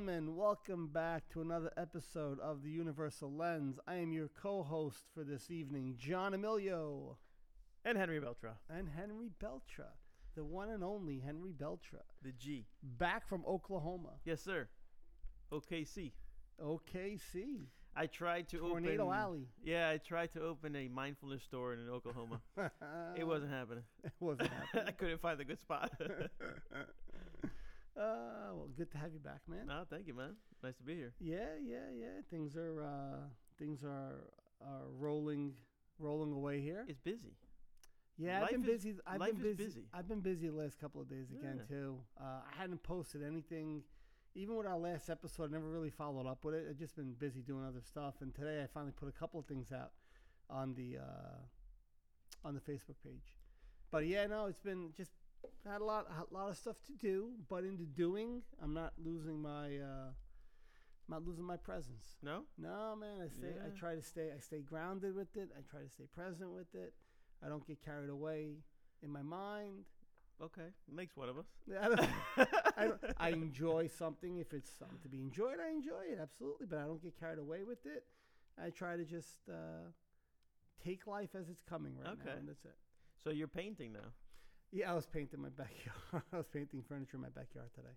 gentlemen, welcome back to another episode of the Universal Lens. I am your co host for this evening, John Emilio, And Henry Beltra. and Henry Beltra, the one and only Henry Beltra, The G. back from Oklahoma, Yes, sir. OKC. OKC, I tried to Tornado open. Alley. Yeah, I tried to open a mindfulness store in Oklahoma. it wasn't happening. It wasn't happening. I couldn't find a good spot. Uh, well, good to have you back, man. no, thank you, man. Nice to be here. Yeah, yeah, yeah. Things are uh, things are are rolling rolling away here. It's busy. Yeah, Life I've been is- busy. I've life been is busy. busy. I've been busy the last couple of days again Yeah. too. Uh, I hadn't posted anything, even with our last episode. I never really followed up with it. I've just been busy doing other stuff. And today I finally put a couple of things out on the uh, on the Facebook page. But yeah, no, it's been just had a lot a lot of stuff to do. But into doing, I'm not losing my uh, I'm not losing my presence. No? No, man. I stay. I try to stay. I stay grounded with it. I try to stay present with it. I don't get carried away in my mind. Okay. Makes one of us. I, don't, I, I enjoy something if it's something to be enjoyed. I enjoy it absolutely, but I don't get carried away with it. I try to just uh, take life as it's coming right now, Okay. and that's it. So you're painting now. Yeah, I was painting my backyard. I was painting furniture in my backyard today.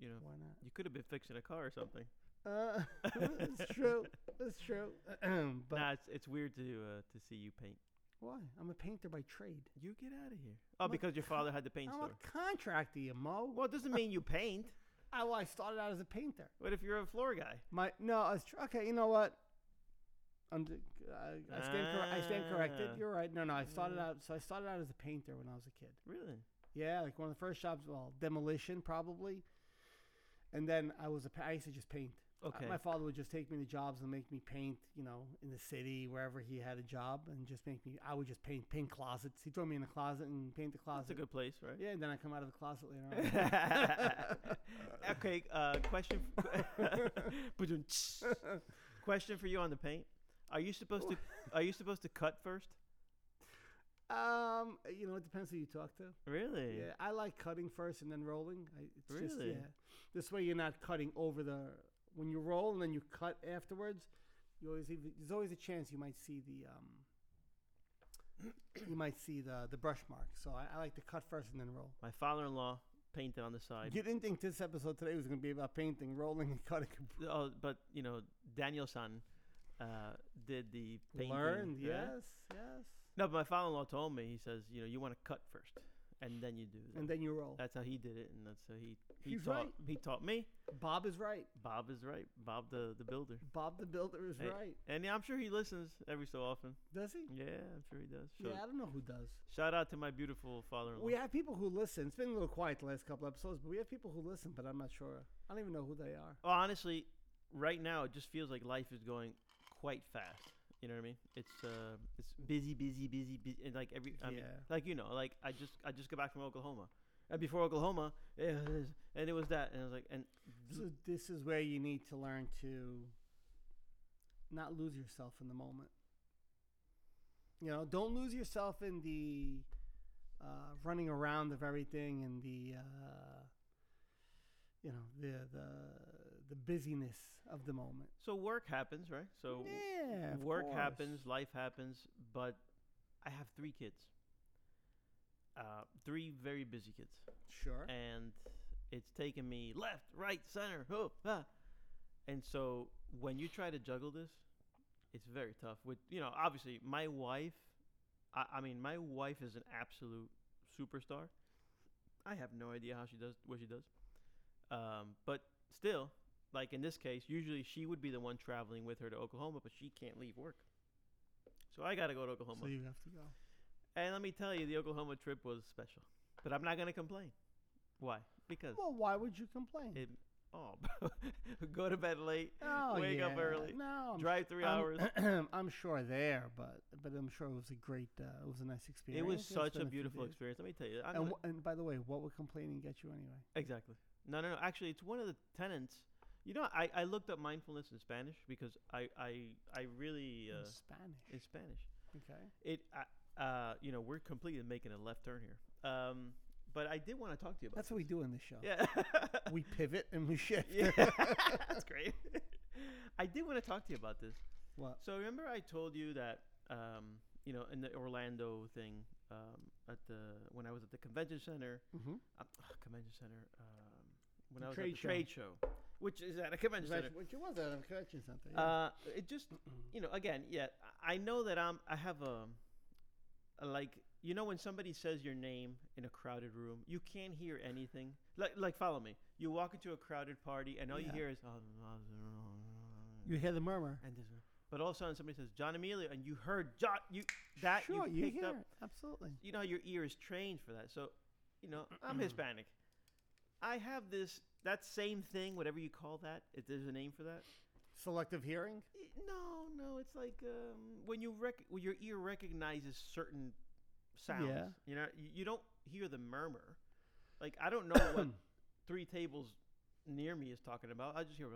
You know, Why not? you could have been fixing a car or something. Uh, it's true. It's true. but nah, it's, it's weird to uh, to see you paint. why? I'm a painter by trade. You get out of here. Oh, What? because your father had the paint I'm store. a contractor, you mo. Well, it doesn't mean you paint. I, well, I started out as a painter. What if you're a floor guy? My no, I was tr- okay. You know what? D- I, I stand. Cor- I stand Ah. corrected. You're right. No, no. I started out. So I started out as a painter when I was a kid. Really? Yeah, like one of the first jobs. Well, demolition probably. And then I was a. pa- I used to just paint. Uh, Okay. My father would just take me to jobs and make me paint. You know, in the city wherever he had a job, and just make me. I would just paint paint closets. He'd throw me in the closet and paint the closet. That's a good place, right? Yeah, and then I come out of the closet later on. okay, uh, question. question for you on the paint. Are you supposed to? Are you supposed to cut first? um, you know, it depends who you talk to. Really? Yeah, I like cutting first and then rolling. I, it's just Really? yeah. This way you're not cutting over the when you roll and then you cut afterwards. You always leave, there's always a chance you might see the um you might see the the brush mark. So I, I like to cut first and then roll. My father-in-law painted on the side. You didn't think this episode today was going to be about painting, rolling, and cutting. Oh, but you know, Daniel-san uh, did the painting. Learned, yes, yes, No, but my father-in-law told me. He says, you know, you want to cut first, and then you do. The, and then you roll. that's how he did it, and that's how he he He's taught right. he taught me. Bob is right. Bob is right. Bob the the builder. Bob the builder is Hey, right. And yeah, I'm sure he listens every so often. Does he? Yeah, I'm sure he does. So, Yeah, I don't know who does. Shout out to my beautiful father-in-law. We have people who listen. It's been a little quiet the last couple episodes, but we have people who listen, but I'm not sure. I don't even know who they are. Well, honestly, right now it just feels like life is going quite fast. You know what I mean? It's uh, it's busy, busy, busy, busy, and like every, I mean, Yeah. like you know, like I just I just got back from Oklahoma, and before Oklahoma, yeah, it is- and it was that, and I was like, and So this is where you need to learn to not lose yourself in the moment. You know, don't lose yourself in the uh, running around of everything and the uh, you know the the the busyness of the moment. so work happens, right? So yeah, work course. happens, life happens, but I have three kids, uh, three very busy kids. Sure. and it's taken me left, right, center, oh, ah. and so when you try to juggle this, it's very tough. With you know, obviously, my wife, I, I mean, my wife is an absolute superstar. I have no idea how she does what she does, um, but still, like in this case, usually she would be the one traveling with her to Oklahoma, but she can't leave work, so I got to go to Oklahoma. so you have to go. and let me tell you, the Oklahoma trip was special, but I'm not gonna complain. Why? Because Well, why would you complain? it, oh, go to bed late, oh, wake up yeah. early, No, I'm drive 3 I'm- hours. I'm sure there, but but I'm sure it was a great, uh, it was a nice experience. It was such a beautiful experience. Let me tell you. And, gonna- and by the way, what would complaining get you anyway? exactly. No, no, no. Actually, it's one of the tenants. You know, I, I looked up mindfulness in Spanish because I I, I really uh, In Spanish. in Spanish. Okay. It uh, uh you know we're completely making a left turn here. Um, but I did want to talk to you about. That's what we do in this show. Yeah. We pivot and we shift. yeah. That's great. I did want to talk to you about this. What? So remember I told you that um, you know in the Orlando thing um, at the when I was at the convention center, Mm-hmm. uh, convention center um, when The I was trade at the show. trade show, which is at a convention center. Which it was at a convention center. yeah. Uh, it just you know again yeah I I know that I'm I have a, a like you know when somebody says your name in a crowded room you can't hear anything like like follow me you walk into a crowded party and all you Yeah. hear is you hear the murmur. and this but all of a sudden somebody says John Emilio and you heard John you that sure, you you picked hear up it. Absolutely. you know your ear is trained for that so you know I'm Hispanic I have this that same thing whatever you call that if there's a name for that Selective hearing. No, no, it's like um, when you rec- when your ear recognizes certain sounds. Yeah. You know, you, you don't hear the murmur. Like I don't know what three tables near me is talking about. I just hear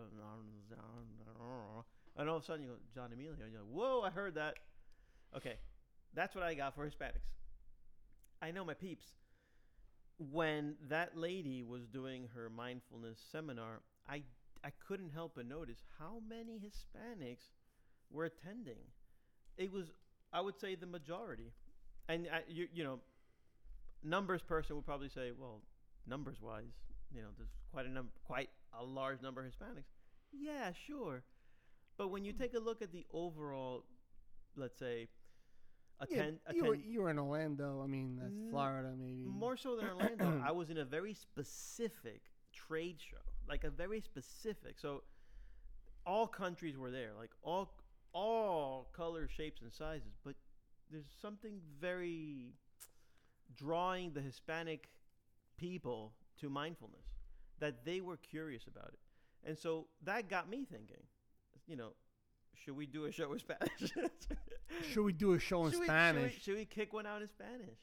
and all of a sudden you go John Emilio and you're like, whoa, I heard that. Okay, that's what I got for Hispanics. I know my peeps. When that lady was doing her mindfulness seminar, I I couldn't help but notice how many Hispanics were attending. It was, I would say, the majority. And I, you, you know, numbers person would probably say, well, numbers wise, you know, there's quite a number, quite a large number of Hispanics. Yeah, sure. But when you hmm. take a look at the overall, let's say, Yeah, attend, you, were, you were in Orlando. I mean, that's Mm, Florida, maybe. more so than Orlando, I was in a very specific trade show, like a very specific. So all countries were there, like all all colors, shapes, and sizes. But there's something very drawing the Hispanic people to mindfulness that they were curious about it, and so that got me thinking. You know, should we do a show in Spanish? Should we do a show in Should we- should we- Spanish? should we kick one out in Spanish?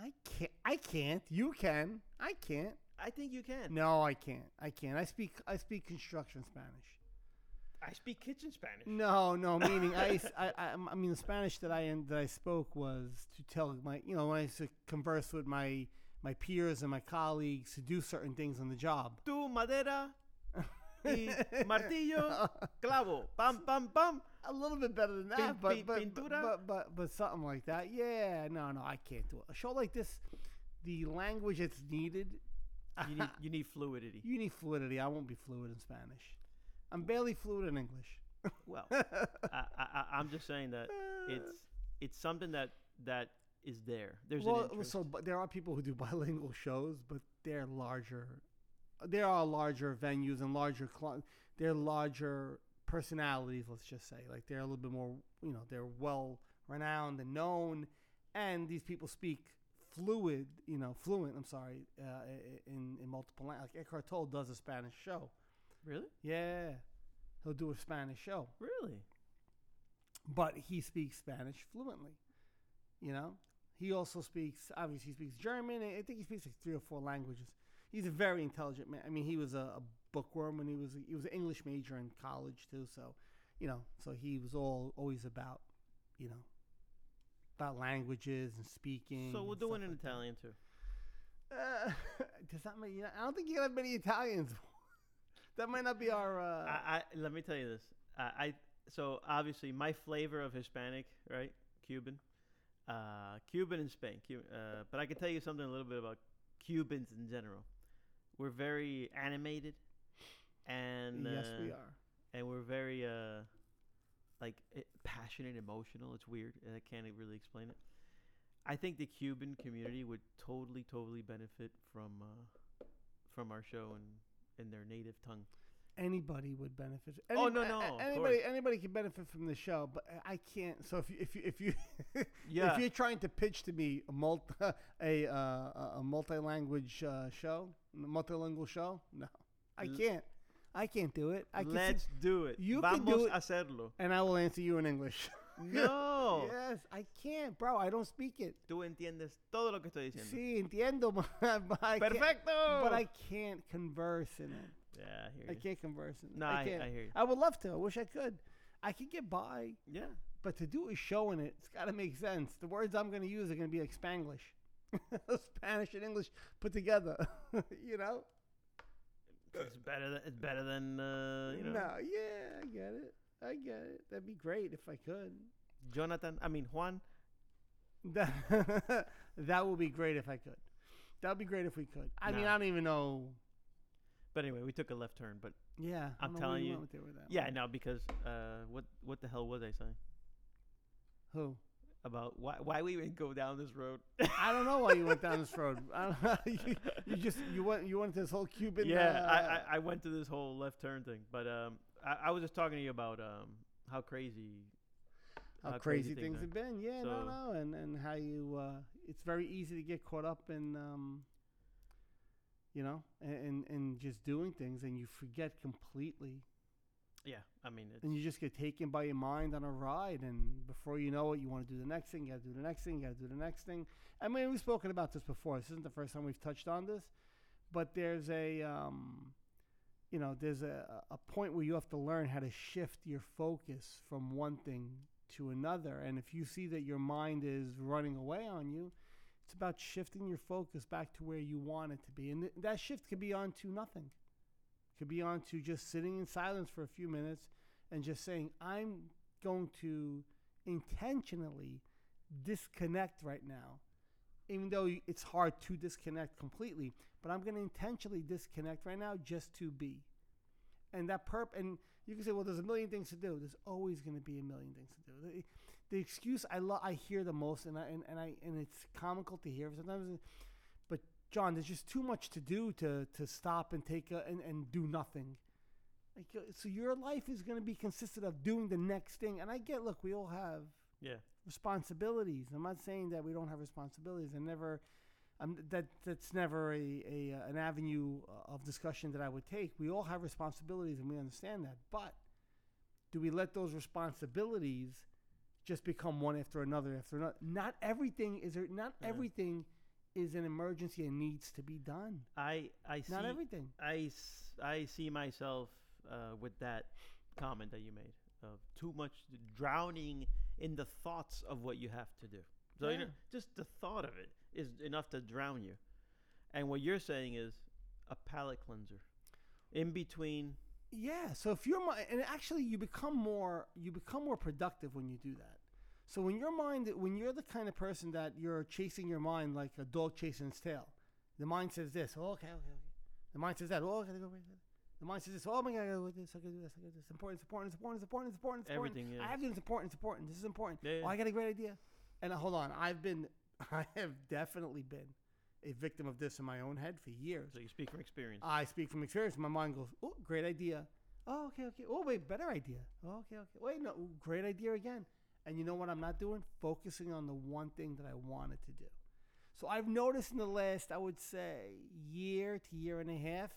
I can't. I can't. You can. I can't. I think you can. No, I can't. I can't. I speak. I speak construction Spanish. I speak kitchen Spanish. No, no. Meaning, I. I. I mean, the Spanish that I that I spoke was to tell my, you know, when I used to converse with my my peers and my colleagues to do certain things on the job. Tu madera y martillo, clavo, pam, pam, pam. A little bit better than that, but, but, but but but something like that. Yeah, no, no, I can't do it. A show like this, the language that's needed, You need you need fluidity. you need fluidity. I won't be fluid in Spanish. I'm barely fluid in English. Well, I, I, I'm just saying that it's it's something that that is there. There's well, so there are people who do bilingual shows, but they're larger. There are larger venues and larger. Cl- they're larger personalities. Let's just say, like they're a little bit more. You know, they're well renowned and known, and these people speak fluid. You know, fluent. I'm sorry, uh, in in multiple languages. Like Eckhart Tolle does a Spanish show. really, Yeah, he'll do a Spanish show, really. but he speaks Spanish fluently. You know, he also speaks. Obviously, he speaks German. I think he speaks like three or four languages. He's a very intelligent man. I mean, he was a, a bookworm when he was he was an English major in college too. So, you know, so he was all always about, you know, about languages and speaking. So we'll do it in like that. Italian too. Uh, does that mean? I don't think you have many Italians. that might not be our. Uh, I, I let me tell you this. I, I so obviously my flavor of Hispanic, right? Cuban, uh, Cuban and Spain. Cu- uh, but I can tell you something a little bit about Cubans in general. We're very animated, and yes, uh, we are. and we're very uh, like eh, passionate, emotional. It's weird, and I can't really explain it. I think the Cuban community would totally, totally benefit from uh, from our show in in their native tongue. Anybody would benefit. Oh, no, a- a- no, Anybody, anybody can benefit from the show, but I can't. So if you, if you, if you, Yeah. if you're trying to pitch to me a multi, a uh, a- multi-language uh, show, a multilingual show, no, I can't. I can't do it. I can Let's do it. You can Vamos do it. hacerlo. and I will answer you in English. No. yes, I can't, bro. I don't speak it. Tú entiendes todo lo que estoy diciendo. Sí, entiendo, but I can't- Perfecto. But I can't converse in it. Yeah, I hear I you. can't converse in. No, I I- can't. I hear you. I would love to. I wish I could. I could get by. Yeah. But to do a show in it, it's got to make sense. The words I'm going to use are going to be like Spanglish. Spanish and English put together. you know? It's better. Than, it's better than uh, you know. No, yeah, I get it. I get it. That'd be great if I could. Jonathan. I mean Juan. That that would be great if I could. That would be great if we could. I mean, I don't even know. But anyway, we took a left turn. But Yeah, I I'm don't know where telling you- went with it with that yeah, one. no, because uh, what what the hell was I saying Who? about why why we even go down this road? I don't know why you went down this road. I don't know. you, you just you went you went to this whole Cuban. yeah, uh, I, I I went to this whole left turn thing. But um, I, I was just talking to you about um how crazy how, crazy, things have been. Yeah, no, So- no, and and how you uh, it's very easy to get caught up in um, you know, and and, just doing things, and you forget completely, Yeah, I mean, it's, and you just get taken by your mind on a ride, and before you know it, you want to do the next thing, you got to do the next thing, you got to do the next thing. I mean, we've spoken about this before. This isn't the first time we've touched on this, but there's a um, you know, there's a, a point where you have to learn how to shift your focus from one thing to another. And if you see that your mind is running away on you, it's about shifting your focus back to where you want it to be. And th- that shift could be onto nothing. It Could be onto just sitting in silence for a few minutes and just saying, I'm going to intentionally disconnect right now. Even though it's hard to disconnect completely, but I'm going to intentionally disconnect right now just to be. And that perp, and you can say, well, there's a million things to do. There's always going to be a million things to do. The, excuse I lo- I hear the most, and I and, and I and it's comical to hear sometimes. But John, there's just too much to do to to stop and take a, and and do nothing. Like uh, so, your life is going to be consisted of doing the next thing. And I get, look, we all have yeah, responsibilities. I'm not saying that we don't have responsibilities. I never, I'm that that's never a, a an avenue uh, of discussion that I would take. We all have responsibilities, and we understand that. But do we let those responsibilities just become one after another after another? Not everything is there. Not Yeah. everything is an emergency and needs to be done. I I see Not everything. I, I see myself uh, with that comment that you made of too much drowning in the thoughts of what you have to do. So you know, just the thought of it is enough to drown you. And what you're saying is a palate cleanser in between. Yeah. So if your mind, and actually, you become more, you become more productive when you do that. So when your mind, when you're the kind of person that you're chasing your mind like a dog chasing its tail, the mind says this. Oh, okay, okay, okay. The mind says that. Oh, I gotta go. The mind says this. Oh my god, I gotta go this. I gotta do this. I gotta do this. It's important. It's important. It's important. It's important. It's important. It's important. Everything, yeah. I have to. do this. Important. It's important. This is important. Yeah, yeah. Oh, I got a great idea. And uh, hold on, I've been, I have definitely been a victim of this in my own head for years. So you speak from experience. I speak from experience. My mind goes, "Oh, great idea. Oh, okay, okay. Oh, wait, better idea. Oh, okay, okay. Wait, no, great idea again." And you know what I'm not doing? Focusing on the one thing that I wanted to do. So I've noticed in the last, I would say, year to year and a half,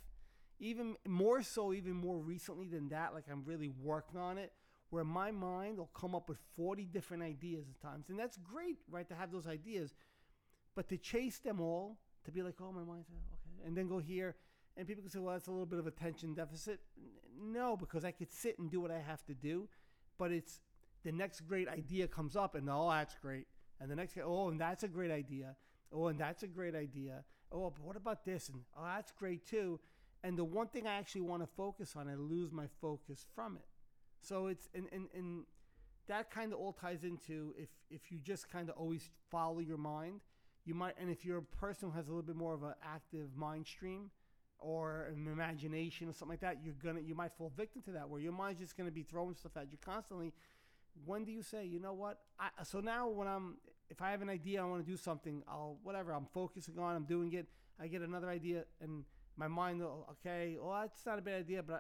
even more so, even more recently than that, like I'm really working on it, where my mind will come up with 40 different ideas at times. And that's great, right, to have those ideas. But to chase them all, to be like, oh, my mind's okay, and then go here, and people can say, well, that's a little bit of attention deficit. No, because I could sit and do what I have to do, but it's the next great idea comes up, and oh, that's great. And the next, oh, and that's a great idea. Oh, and that's a great idea. Oh, but what about this? And oh, that's great too. And the one thing I actually want to focus on, I lose my focus from it. So it's and and, and that kind of all ties into if if you just kind of always follow your mind, you might. And if you're a person who has a little bit more of an active mind stream or an imagination or something like that, you're gonna you might fall victim to that where your mind's just gonna be throwing stuff at you constantly. When do you say, you know what? I, so now when I'm if I have an idea, I want to do something, I'll whatever I'm focusing on, I'm doing it. I get another idea, and my mind will okay. Well, that's not a bad idea, but I,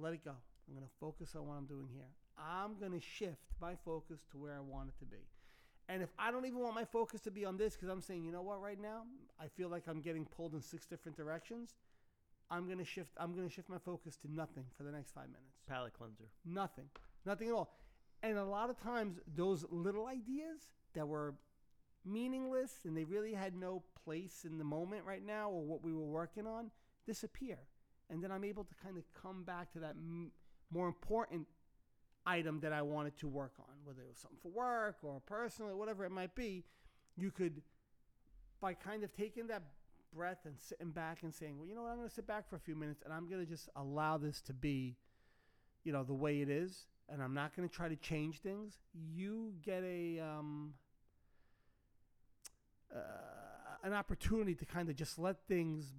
let it go. I'm gonna focus on what I'm doing here. I'm gonna shift my focus to where I want it to be. And if I don't even want my focus to be on this, because I'm saying, you know what, right now, I feel like I'm getting pulled in six different directions. I'm gonna shift. I'm gonna shift my focus to nothing for the next five minutes. Palate cleanser. Nothing. Nothing at all. And a lot of times, those little ideas that were meaningless and they really had no place in the moment right now or what we were working on disappear. And then I'm able to kind of come back to that m- more important item that I wanted to work on, whether it was something for work or personal, whatever it might be. You could by kind of taking that breath and sitting back and saying, well, you know what, I'm going to sit back for a few minutes and I'm going to just allow this to be, you know, the way it is, and I'm not going to try to change things. You get a um, uh, an opportunity to kind of just let things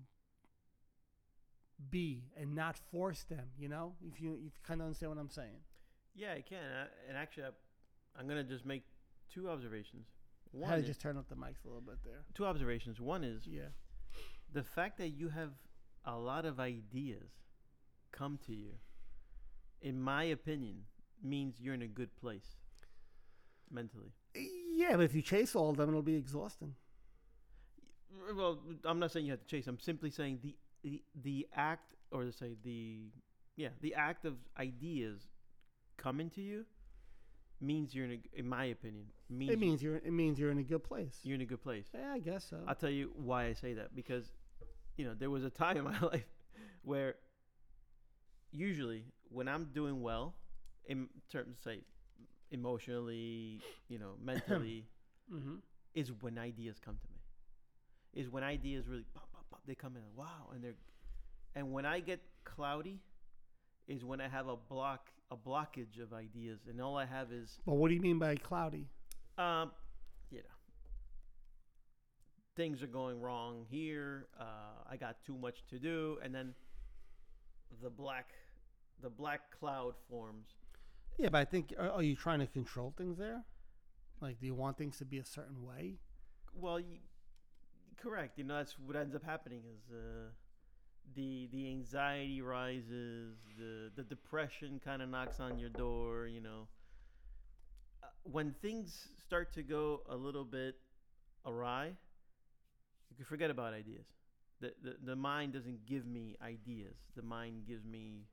be and not force them. You know, if you if you kind of understand what I'm saying. Yeah, I can. I, and actually, I, I'm gonna just make two observations. I had to just turn up the mics a little bit there. two observations. One is Yeah. the fact that you have a lot of ideas come to you, in my opinion, means you're in a good place mentally. Yeah, but if you chase all of them, it'll be exhausting. Well, I'm not saying you have to chase. I'm simply saying the the, the act, or to say the yeah, the act of ideas coming to you means you're in a, in my opinion, means It means you're it means you're in a good place. you're in a good place. Yeah, I guess so. I'll tell you why I say that because, you know, there was a time in my life where usually when I'm doing well, in terms say emotionally, you know, mentally, mm-hmm. is when ideas come to me. Is when ideas really pop, pop, pop, they come in. Wow, and they're, and when I get cloudy, is when I have a block, a blockage of ideas, and all I have is Well, what do you mean by cloudy? um, you know, things are going wrong here. Uh, I got too much to do, and then the black, the black cloud forms. Yeah, but I think are, are you trying to control things there? Like, do you want things to be a certain way? Well, you, correct. You know, that's what ends up happening is uh, the the anxiety rises, the the depression kind of knocks on your door. You know, uh, when things start to go a little bit awry, you can forget about ideas. The, the, the mind doesn't give me ideas. The mind gives me,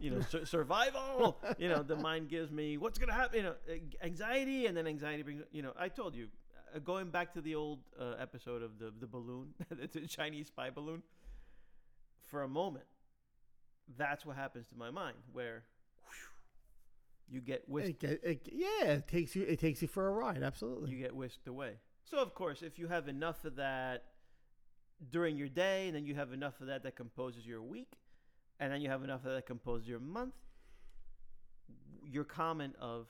you know, sur- survival. you know, the mind gives me what's gonna happen. You know, anxiety, and then anxiety brings. You know, I told you, uh, going back to the old uh, episode of the the balloon, the Chinese spy balloon. For a moment, that's what happens to my mind, where whew, you get whisked It, it, yeah, it takes you it takes you for a ride. Absolutely. you get whisked away. So of course, if you have enough of that during your day, and then you have enough of that that composes your week, and then you have enough that composes your month, your comment of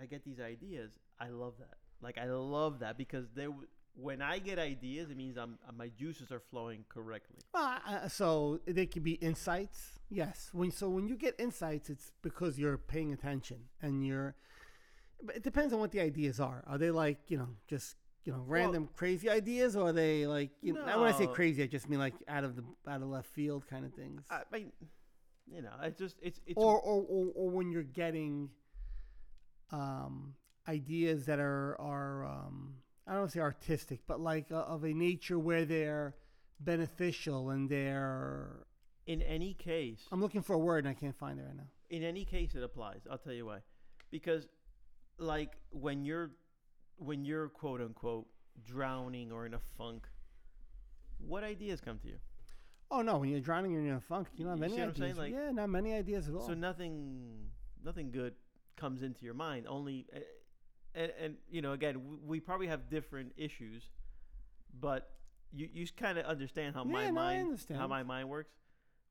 "I get these ideas," I love that. Like I love that because there, when I get ideas, it means I'm uh, my juices are flowing correctly. Uh, uh, so they could be insights. Yes. When so when you get insights, it's because you're paying attention and you're. But it depends on what the ideas are. Are they like you know just you know random crazy ideas, or are they like you know? When I say crazy, I just mean like out of the out of left field kind of things. I mean, you know, it's just it's it's or, or, or, or when you're getting um, ideas that are are um, I don't want to say artistic, but like uh, of a nature where they're beneficial and they're. in any case. I'm looking for a word and I can't find it right now. in any case it applies i'll tell you why because like when you're when you're quote unquote drowning or in a funk what ideas come to you Oh no, when you're drowning you're in a funk, you don't have You any see what I'm ideas. saying? Like- yeah, not many ideas at all. so nothing nothing good comes into your mind only uh, and, and you know again we, probably have different issues but you you kind of understand how my Yeah, no, I mind how my mind works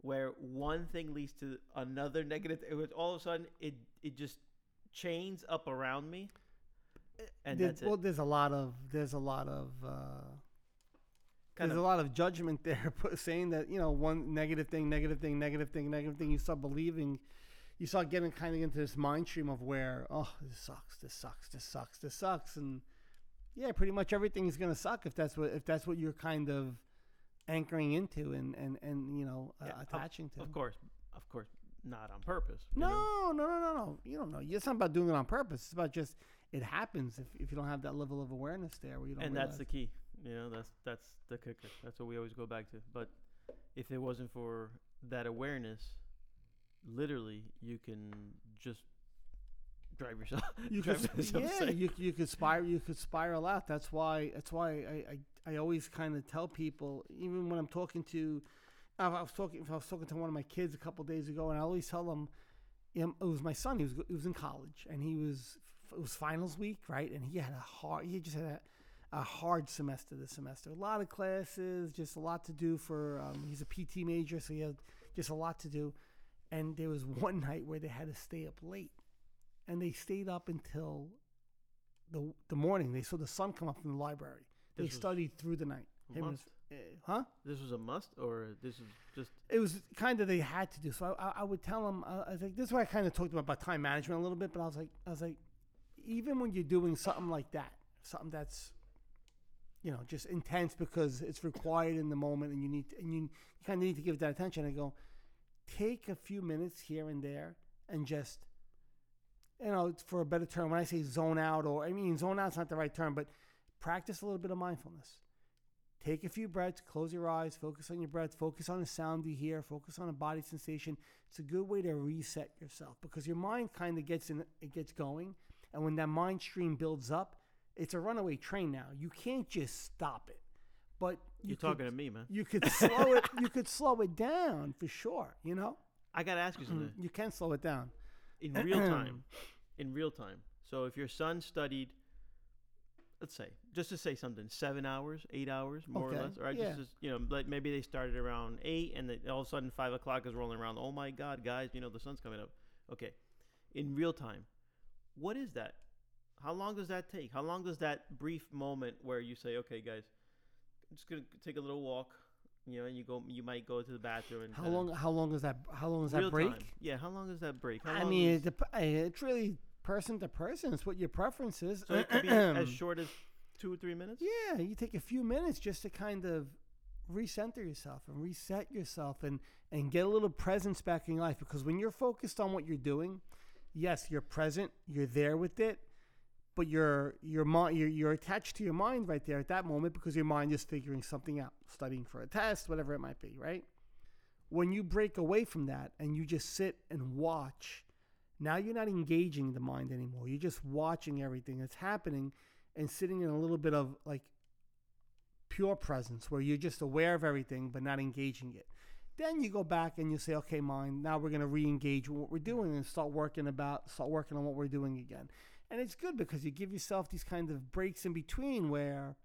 where one thing leads to another negative it was all of a sudden it it just chains up around me and There- that's well, there's a lot of there's a lot of uh, there's of a lot of judgment there, saying that you know one negative thing, negative thing, negative thing, negative thing. You start believing, you start getting kind of into this mind stream of where oh this sucks, this sucks, this sucks, this sucks, and yeah, pretty much everything is gonna suck if that's what if that's what you're kind of anchoring into and and and you know uh, Yeah, of- attaching to. of course of course not on purpose No, know? no, no, no, no. You don't know. It's not about doing it on purpose. It's about just it happens if, if you don't have that level of awareness there where you don't. and that's the key you know that's that's the kicker that's what we always go back to but if it wasn't for that awareness literally you can just drive yourself you drive could, yourself yeah, you you could spiral you could spiral out. That's why that's why I I, I always kind of tell people even when I'm talking to, I was talking if I was talking to one of my kids a couple days ago, and I always tell them, you know, it was my son. He was he was in college, and he was it was finals week, right? And he had a hard he just had a, a hard semester this semester. A lot of classes, just a lot to do for. Um, he's a PT major, so he had just a lot to do. And there was one night where they had to stay up late, and they stayed up until the the morning. They saw the sun come up from the library. They This was studied through the night. must? his- uh, huh? This was a must, or this is just it was kind of they had to do. So I, I, I would tell them. I, I was like, this is why I kind of talked about, about time management a little bit. But I was like, I was like, even when you're doing something like that, something that's, you know, just intense because it's required in the moment, and you need to, and you, you kind of need to give that attention. I go, take a few minutes here and there, and just, you know, for a better term, when I say zone out, or I mean zone out's not the right term, but practice a little bit of mindfulness. Take a few breaths, close your eyes, focus on your breath, focus on the sound you hear, focus on a body sensation. It's a good way to reset yourself because your mind kind of gets in it gets going and when that mind stream builds up, it's a runaway train now. You can't just stop it. But you you're could, talking to me, man. you could slow it you could slow it down for sure, you know? I gotta ask you something. Mm-hmm. You can slow it down. in real time in real time so if your son studied let's say just to say something seven hours eight hours more Okay, or less or yeah. just, just you know like maybe they started around eight and then all of a sudden five o'clock is rolling around oh my god guys you know the sun's coming up okay in real time what is that how long does that take how long does that brief moment where you say okay guys i'm just gonna take a little walk you know and you go you might go to the bathroom and How long how long is that how long is that break? time. yeah how long is that break how I mean, is- it dep- it's really person to person. It's what your preference is. So it could be as short as two or three minutes. Yeah, you take a few minutes just to kind of recenter yourself and reset yourself and and get a little presence back in your life because when you're focused on what you're doing, yes, you're present, you're there with it, but your your mind you're, you're attached to your mind right there at that moment because your mind is figuring something out, studying for a test, whatever it might be, right? When you break away from that and you just sit and watch, now you're not engaging the mind anymore. You're just watching everything that's happening and sitting in a little bit of like pure presence where you're just aware of everything but not engaging it. Then you go back and you say, okay, mind, now we're going to re-engage what we're doing and start working about, start working on what we're doing again. And it's good because you give yourself these kind of breaks in between where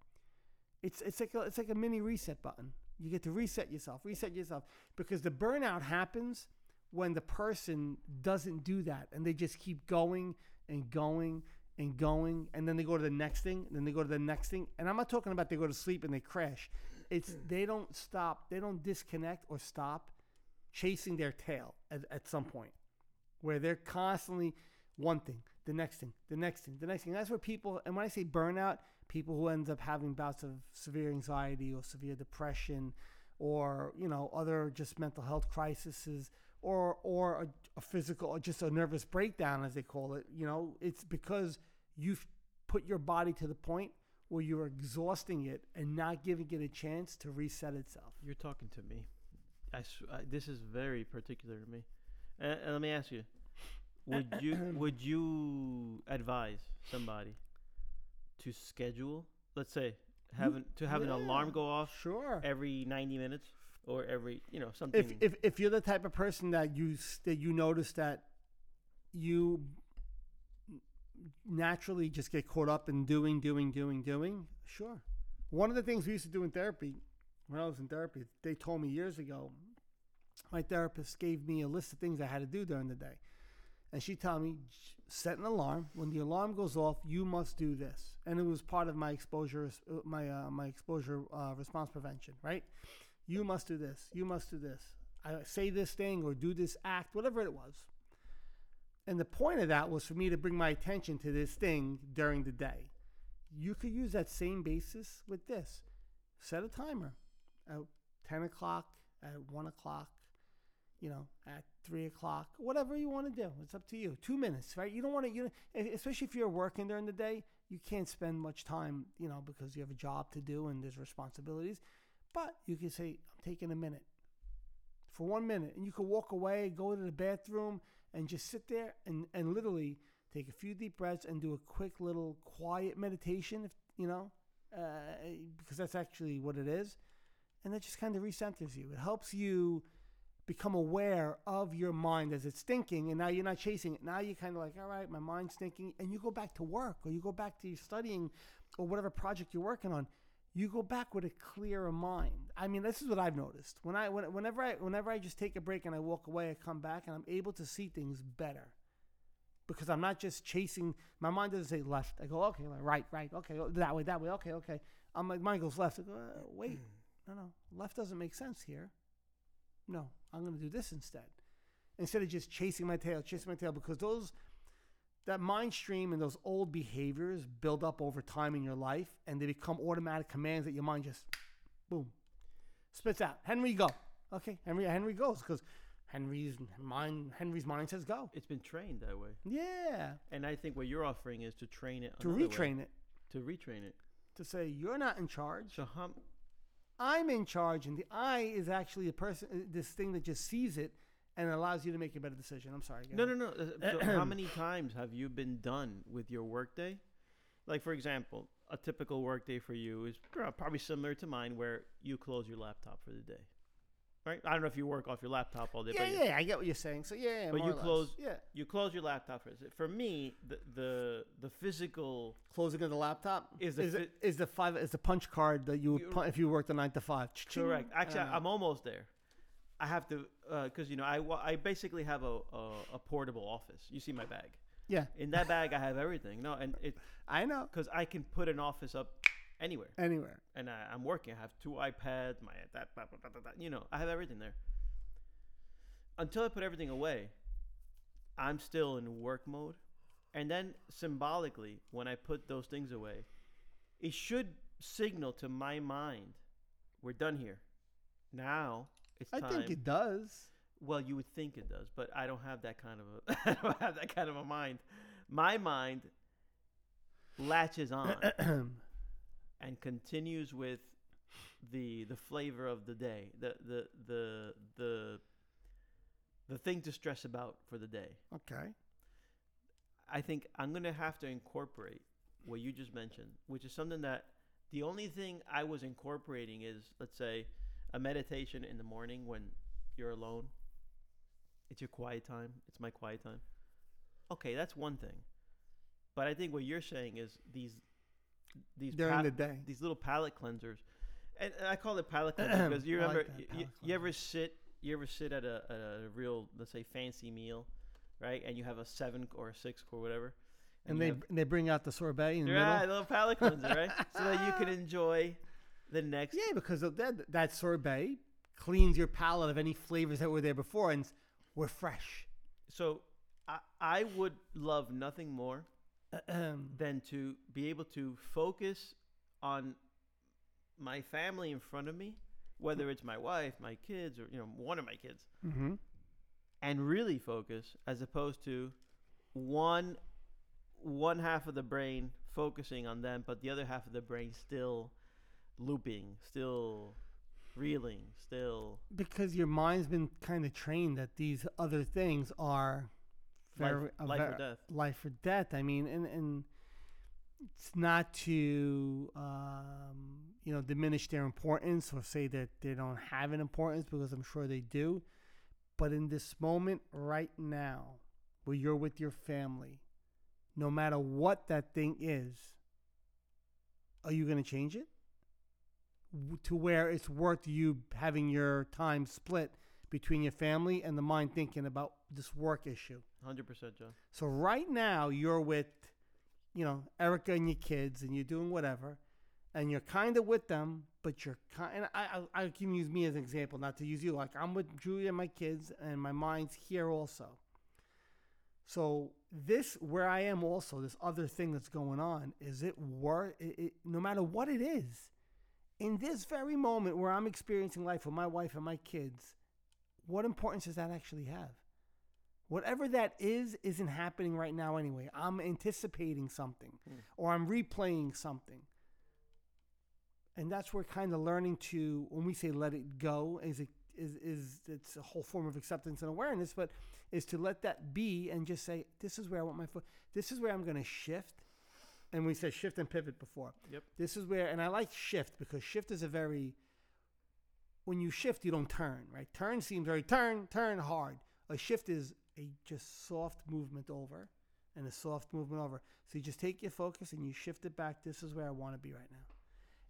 it's it's like a, it's like a mini reset button. You get to reset yourself, reset yourself because the burnout happens when the person doesn't do that and they just keep going and going and going and then they go to the next thing and then they go to the next thing and i'm not talking about they go to sleep and they crash it's hmm. they don't stop they don't disconnect or stop chasing their tail at, at some point where they're constantly one thing the next thing the next thing the next thing. That's where people and when i say burnout people who end up having bouts of severe anxiety or severe depression or you know other just mental health crises or or a, a physical or just a nervous breakdown as they call it you know it's because you've put your body to the point where you're exhausting it and not giving it a chance to reset itself You're talking to me. I, I this is very particular to me. And, and let me ask you: Would you would you advise somebody to schedule, let's say, having to have an alarm go off sure every 90 minutes or every you know something? if, if if you're the type of person that you that you notice that you naturally just get caught up in doing doing doing doing? Sure. One of the things we used to do in therapy when i was in therapy they told me years ago my therapist gave me a list of things i had to do during the day. And she told me set an alarm. When the alarm goes off you must do this. And it was part of my exposure my uh, my exposure uh, response prevention right? You must do this. You must do this. I say this thing or do this act whatever it was and the point of that was for me to bring my attention to this thing during the day you could use that same basis with this set a timer at 10 o'clock at 1 o'clock you know, at three o'clock, whatever you want to do. It's up to you. Two minutes, right? You don't want to, you know, especially if you're working during the day, you can't spend much time, you know, because you have a job to do and there's responsibilities. But you can say, I'm taking a minute for one minute, and you can walk away, go to the bathroom, and just sit there and, and literally take a few deep breaths and do a quick little quiet meditation, if you know, uh, because that's actually what it is. And that just kind of recenters you. It helps you become aware of your mind as it's thinking, and now you're not chasing it. Now you're kind of like, all right, my mind's thinking, and you go back to work or you go back to studying or whatever project you're working on. You go back with a clearer mind. I mean, this is what I've noticed. When I, when, whenever I, whenever I just take a break and I walk away, I come back and I'm able to see things better because I'm not just chasing. My mind doesn't say left. I go okay, right, right, okay, oh, that way, that way, okay, okay. I'm like mine goes left. I go uh, wait, no, no, left doesn't make sense here. No, I'm going to do this instead. Instead of just chasing my tail, chasing my tail, because those that mind stream and those old behaviors build up over time in your life, and they become automatic commands that your mind just boom spits out. Henry, go. Okay, Henry, Henry goes because Henry's mind Henry's mind says go. It's been trained that way. Yeah. And I think what you're offering is to train it To another way. retrain it. To retrain it. To say you're not in charge. So how I'm in charge, and the I is actually a person. uh, This thing that just sees it and it allows you to make a better decision. I'm sorry. No, no, no. So how many times have you been done with your workday? Like, for example, a typical workday for you is probably similar to mine, where you close your laptop for the day. Right? I don't know if you work off your laptop all day, Yeah, yeah, I get what you're saying. So yeah, yeah But you close- Yeah, you close your laptop for For me, the the the physical closing of the laptop Is the is, fi- is the five is the punch card that you would You- pu- if you worked a nine to five. Correct. Actually, I'm almost there. I have to Uh, because you know I I basically have a, a a portable office. You see my bag. yeah, In that bag, I have everything. No, and it I know. because I can put an office up anywhere. Anywhere. and I, I'm working. I have two iPads, my that, blah, blah, blah, you know, I have everything there. Until I put everything away, I'm still in work mode, and then symbolically, when I put those things away, it should signal to my mind, we're done here. Now it's I time. think it does. well, you would think it does, but I don't have that kind of a I don't have that kind of a mind. My mind latches on and continues with the the flavor of the day, the the the the the thing to stress about for the day. okay. I think I'm gonna have to incorporate what you just mentioned, which is something that the only thing I was incorporating is, let's say, a meditation in the morning when you're alone. It's your quiet time. It's my quiet time. Okay, that's one thing. But I think what you're saying is these these During the day. these little palate cleansers, and I call it palate cleanser because you like remember that, y- palate y- you ever sit you ever sit at a, at a real let's say fancy meal, right? And you have a seven or a six or whatever, And, you they have- and they bring out the sorbet in the right, a little palate cleanser, right? So that you can enjoy the next. Yeah, because that that sorbet cleans your palate of any flavors that were there before, and we're fresh. So I I would love nothing more than to be able to focus on my family in front of me, whether it's my wife, my kids, or you know one of my kids, mm-hmm. and really focus as opposed to one one half of the brain focusing on them, but the other half of the brain still looping, still reeling, still Because your mind's been kind of trained that these other things are life, very a life or death. life or death. I mean, and and it's not to um, you know diminish their importance or say that they don't have an importance because I'm sure they do. But in this moment right now, where you're with your family, no matter what that thing is, are you going to change it to where it's worth you having your time split between your family and the mind thinking about this work issue? Hundred percent, John. So right now you're with, you know, Erica and your kids, and you're doing whatever, and you're kind of with them, but you're kind. And I, I I can use me as an example, not to use you. Like I'm with Julia and my kids, and my mind's here also. So this where I am also this other thing that's going on is it worth it, it, no matter what it is in this very moment where I'm experiencing life with my wife and my kids what importance does that actually have? Whatever that is isn't happening right now anyway. I'm anticipating something Hmm. or I'm replaying something. And that's where kind of learning to when we say let it go is it is is it's a whole form of acceptance and awareness but is to let that be and just say this is where I want my foot this is where I'm going to shift and we said shift and pivot before Yep. this is where and I like shift because shift is a very when you shift, you don't turn, right? Turn seems very turn, turn hard. A shift is a just soft movement over and a soft movement over. So you just take your focus and you shift it back. This is where I want to be right now.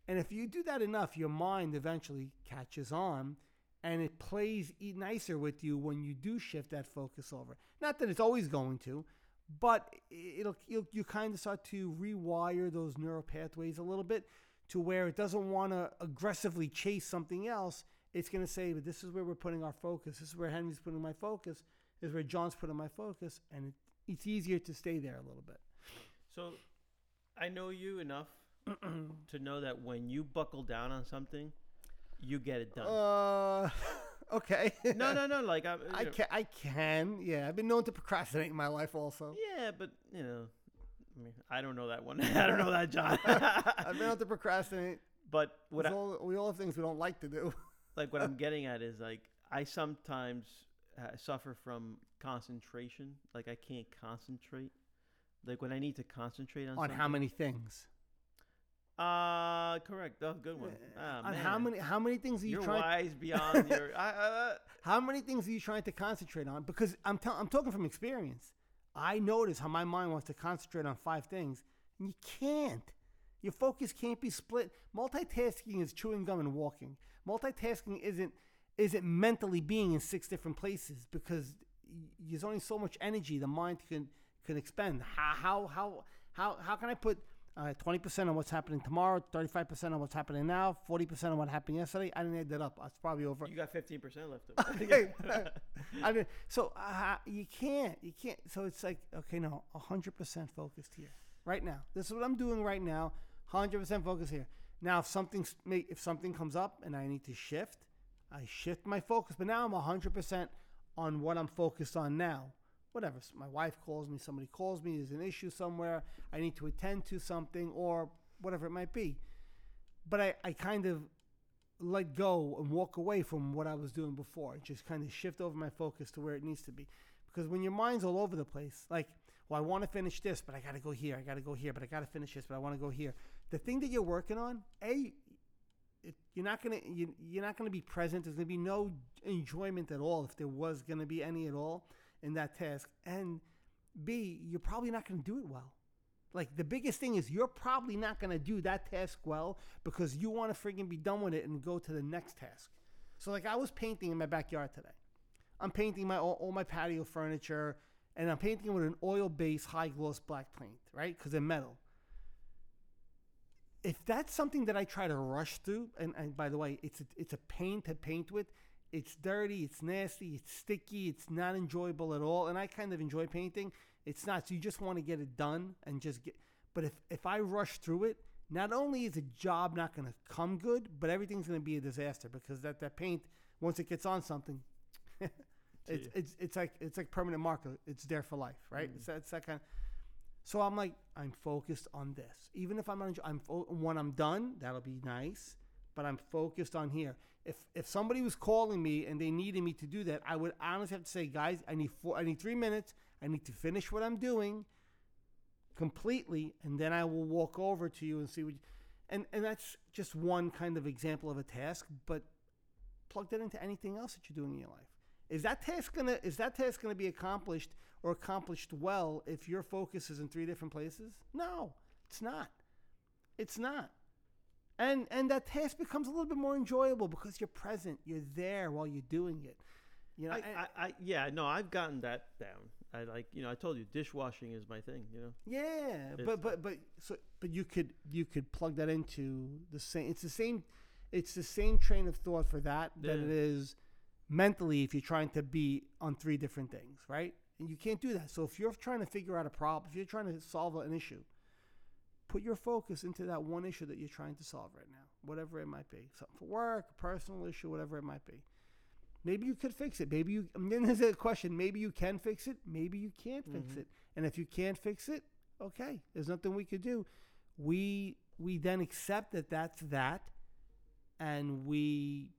And if you do that enough, your mind eventually catches on and it plays nicer with you when you do shift that focus over. Not that it's always going to, but it'll, you'll, you kind of start to rewire those neural pathways a little bit to where it doesn't want to aggressively chase something else. It's going to say, but this is where we're putting our focus. This is where Henry's putting my focus. This is where John's putting my focus. And it, it's easier to stay there a little bit. So, I know you enough to know that when you buckle down on something, you get it done. Uh, okay. no, no, no. Like I, I can, I can. Yeah, I've been known to procrastinate in my life also. Yeah, but you know, I mean, I don't know that one. I don't know that, John. I've been known to procrastinate. But what I, all, we all have things we don't like to do. like what I'm getting at is like I sometimes uh, suffer from concentration. Like I can't concentrate. Like when I need to concentrate on On something. how many things? Uh, correct. Oh, good one. Ah, on man. how many how many things are you You're trying? wise beyond your. I, uh, How many things are you trying to concentrate on? Because I'm tell, I'm talking from experience. I notice how my mind wants to concentrate on five things, and you can't. Your focus can't be split. Multitasking is chewing gum and walking. Multitasking isn't isn't mentally being in six different places because there's only so much energy the mind can can expend. How how how how, how can I put uh, twenty percent on what's happening tomorrow, thirty five percent on what's happening now, forty percent on what happened yesterday? I didn't add that up. It's probably over. you got 15% left. I mean, so uh, you can't, you can't. So it's like, okay, no, hundred percent focused here, right now. This is what I'm doing right now. Hundred percent focused here. Now, if something, if something comes up and I need to shift, I shift my focus. But now I'm hundred percent on what I'm focused on now. Whatever. My wife calls me, somebody calls me, there's an issue somewhere, I need to attend to something, or whatever it might be. But I, I kind of let go and walk away from what I was doing before and just kind of shift over my focus to where it needs to be. Because when your mind's all over the place, like, well, I want to finish this, but I got to go here. I got to go here, but I got to finish this, but I want to go here. The thing that you're working on, a, it, you're not gonna you, you're not gonna be present. There's gonna be no enjoyment at all if there was gonna be any at all in that task. And b, you're probably not gonna do it well. Like the biggest thing is you're probably not gonna do that task well because you want to friggin' be done with it and go to the next task. So like I was painting in my backyard today. I'm painting my all, all my patio furniture, and I'm painting with an oil-based high gloss black paint, right? Because they're metal. If that's something that I try to rush through, and, and by the way, it's a, it's a pain to paint with. It's dirty, it's nasty, it's sticky, it's not enjoyable at all. And I kind of enjoy painting. It's not. So you just want to get it done and just get. But if if I rush through it, not only is the job not going to come good, but everything's going to be a disaster because that that paint once it gets on something, it's, it's it's like it's like permanent marker. It's there for life, right? Mm. It's, that- it's that kind. So I'm like, I'm focused on this. Even if I'm not, enjoy- I'm fo- when I'm done, that'll be nice. But I'm focused on here. If if somebody was calling me and they needed me to do that, I would honestly have to say, guys, I need four, I need three minutes. I need to finish what I'm doing completely, and then I will walk over to you and see what. You, and and that's just one kind of example of a task, but plug that into anything else that you're doing in your life. Is that task gonna is that task gonna be accomplished or accomplished well if your focus is in three different places? No, it's not. It's not. And and that task becomes a little bit more enjoyable because you're present. You're there while you're doing it. You know, I, I, I, yeah, no, I've gotten that down. I like, you know, I told you, dishwashing is my thing. You know, Yeah, It's- but but but so but you could you could plug that into the same. It's the same. It's the same train of thought for that that it is mentally if you're trying to be on three different things, right? And you can't do that. So if you're trying to figure out a problem, if you're trying to solve an issue, put your focus into that one issue that you're trying to solve right now, whatever it might be. Something for work, a personal issue, whatever it might be. Maybe you could fix it. Maybe you. And then there's a question. Maybe you can fix it. Maybe you can't fix Mhm. it. And if you can't fix it, okay, there's nothing we could do. We we then accept that that's that, and we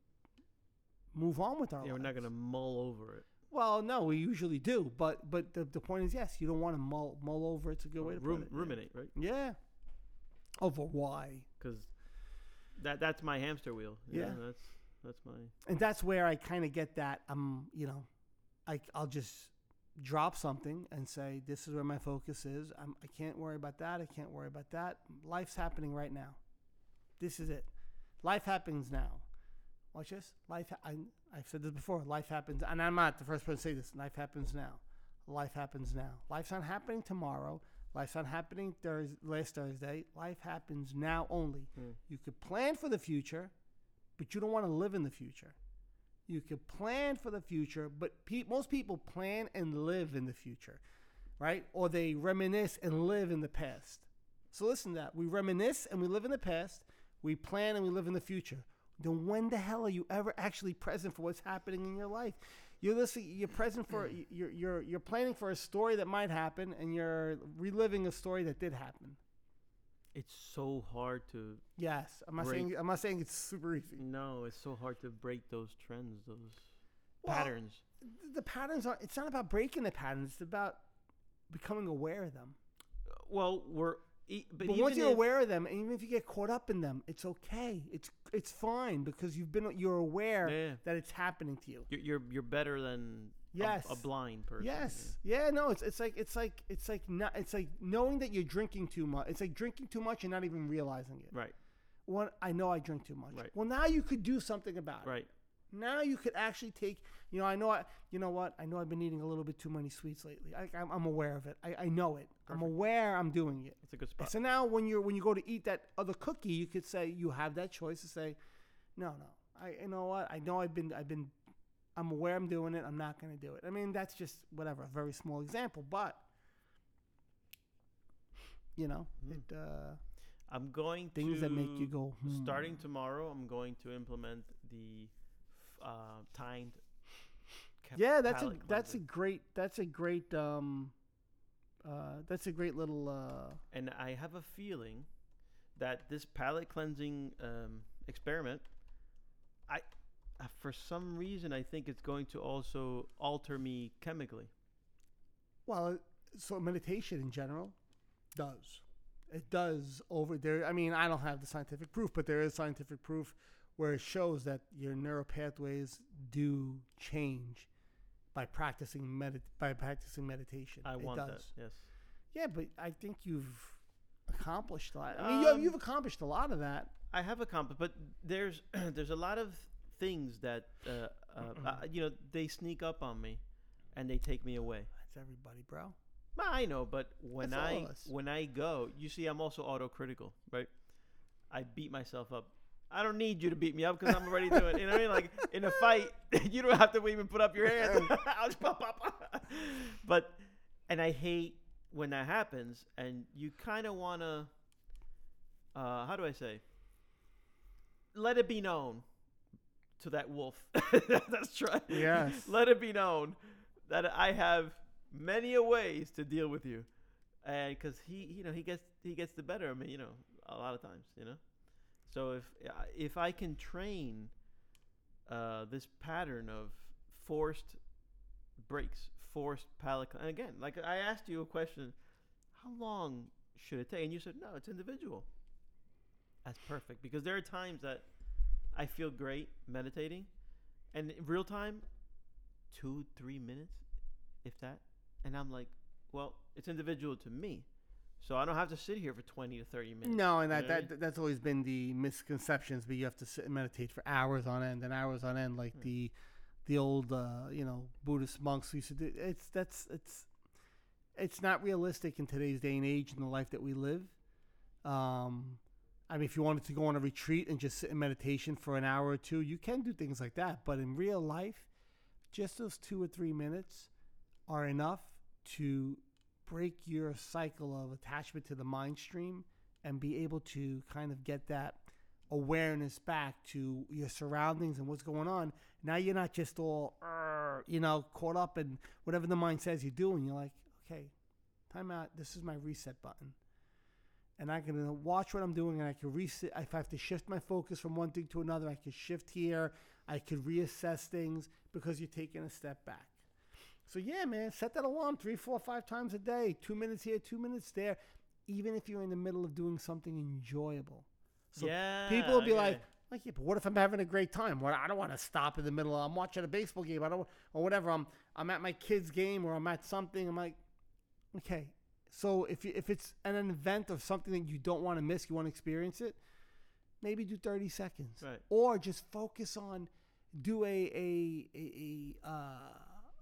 move on with our yeah, we're not gonna mull over it. Well, no, we usually do, but but the, the point is, yes, you don't want to mull mull over. It's a good way to Rum- put it. ruminate, right? Yeah. Over why? Because that that's my hamster wheel. you Yeah. that's That's my. and that's where I kind of get that. Um, you know, I I'll just drop something and say this is where my focus is. I'm, I can't worry about that. I can't worry about that. Life's happening right now. This is it. Life happens now. Watch this. Life. Ha- I I've said this before. Life happens, and I'm not the first person to say this. Life happens now. Life happens now. Life's not happening tomorrow. Life's not happening Thurs last Thursday. Life happens now only. Hmm. You could plan for the future, but you don't want to live in the future. You could plan for the future, but pe- most people plan and live in the future, right? Or they reminisce and live in the past. So listen to that. We reminisce and we live in the past. We plan and we live in the future. Then when the hell are you ever actually present for what's happening in your life? You're listening. You're present for. Mm. You're you're you're planning for a story that might happen, and you're reliving a story that did happen. It's so hard to. Yes, I'm not Break. saying I'm not saying it's super easy. No, it's so hard to break those trends, those Well, patterns. The patterns are. It's not about breaking the patterns. It's about becoming aware of them. Well, we're. E- but But, once you're if- aware of them, and even if you get caught up in them, it's okay. It's it's fine because you've been you're aware Yeah. that it's happening to you. You're, you're you're better than a- Yes. a, blind person. Yes. Yeah. No. It's it's like it's like it's like not. It's like knowing that you're drinking too much. It's like drinking too much and not even realizing it. Right. One, I know I drink too much. Right. Well, now you could do something about it. Right. Now you could actually take. You know, I know. I. You know what? I know I've been eating a little bit too many sweets lately. I, I'm, I'm aware of it. I, I know it. I'm aware I'm doing it. It's a good spot. So now when you're when you go to eat that other cookie, you could say you have that choice to say, no, no. I you know what? I know I've been I've been I'm aware I'm doing it. I'm not going to do it. I mean, that's just whatever, a very small example, but you know, Mm. it uh I'm going to things to that make you go hmm. starting tomorrow. I'm going to implement the uh, timed. Yeah, that's a that's a great that's a great um uh that's a great little uh and I have a feeling that this palate cleansing um, experiment, I, uh, for some reason, I think it's going to also alter me chemically. Well, so meditation in general does. It does over there. I mean, I don't have the scientific proof, but there is scientific proof where it shows that your neural pathways do change by practicing medit by practicing meditation. I it want does. that. Yes. Yeah, but I think you've accomplished a lot. I mean, you have, Um, you've accomplished a lot of that. I have accomplished, but there's there's a lot of things that uh, uh, uh, you know they sneak up on me, and they take me away. That's everybody, bro. I know, but when That's I when I go, you see, I'm also autocritical, right? I beat myself up. I don't need you to beat me up because I'm already doing. You know what I mean? Like in a fight, you don't have to even put up your hands. I'll just pop, pop, pop. But and I hate when that happens, and you kind of want to. Uh, how do I say? Let it be known to that wolf. That's right. Yes. Let it be known that I have many a ways to deal with you, and because he, you know, he gets he gets the better of me, you know, a lot of times, you know. So if if I can train uh, this pattern of forced breaks, forced palate, and again, like I asked you a question, how long should it take? And you said no, it's individual. That's perfect because there are times that I feel great meditating, and in real time, two three minutes, if that, and I'm like, well, it's individual to me, so I don't have to sit here for twenty to thirty minutes. No, and You that, know what I that that's always been the misconceptions. But you have to sit and meditate for hours on end and hours on end, like Hmm. the the old uh, you know Buddhist monks used to do. It's that's it's it's not realistic in today's day and age in the life that we live. Um, I mean, if you wanted to go on a retreat and just sit in meditation for an hour or two, you can do things like that. But in real life, just those two or three minutes are enough to break your cycle of attachment to the mind stream and be able to kind of get that awareness back to your surroundings and what's going on. Now you're not just all, you know, caught up in whatever the mind says you're doing. You're like, okay, time out. This is my reset button. And I can uh, watch what I'm doing and I can reset. If I have to shift my focus from one thing to another, I can shift here. I could reassess things because you're taking a step back. So yeah, man, set that alarm three, four, five times a day. Two minutes here, two minutes there. Even if you're in the middle of doing something enjoyable. So yeah, people will be like, Like, yeah, but what if I'm having a great time? What I don't want to stop in the middle. Of, I'm watching a baseball game. I don't or whatever. I'm I'm at my kid's game or I'm at something. I'm like, okay. So if you, if it's an event or something that you don't want to miss, you want to experience it, maybe do 30 seconds, Right. or just focus on do a a a a, uh,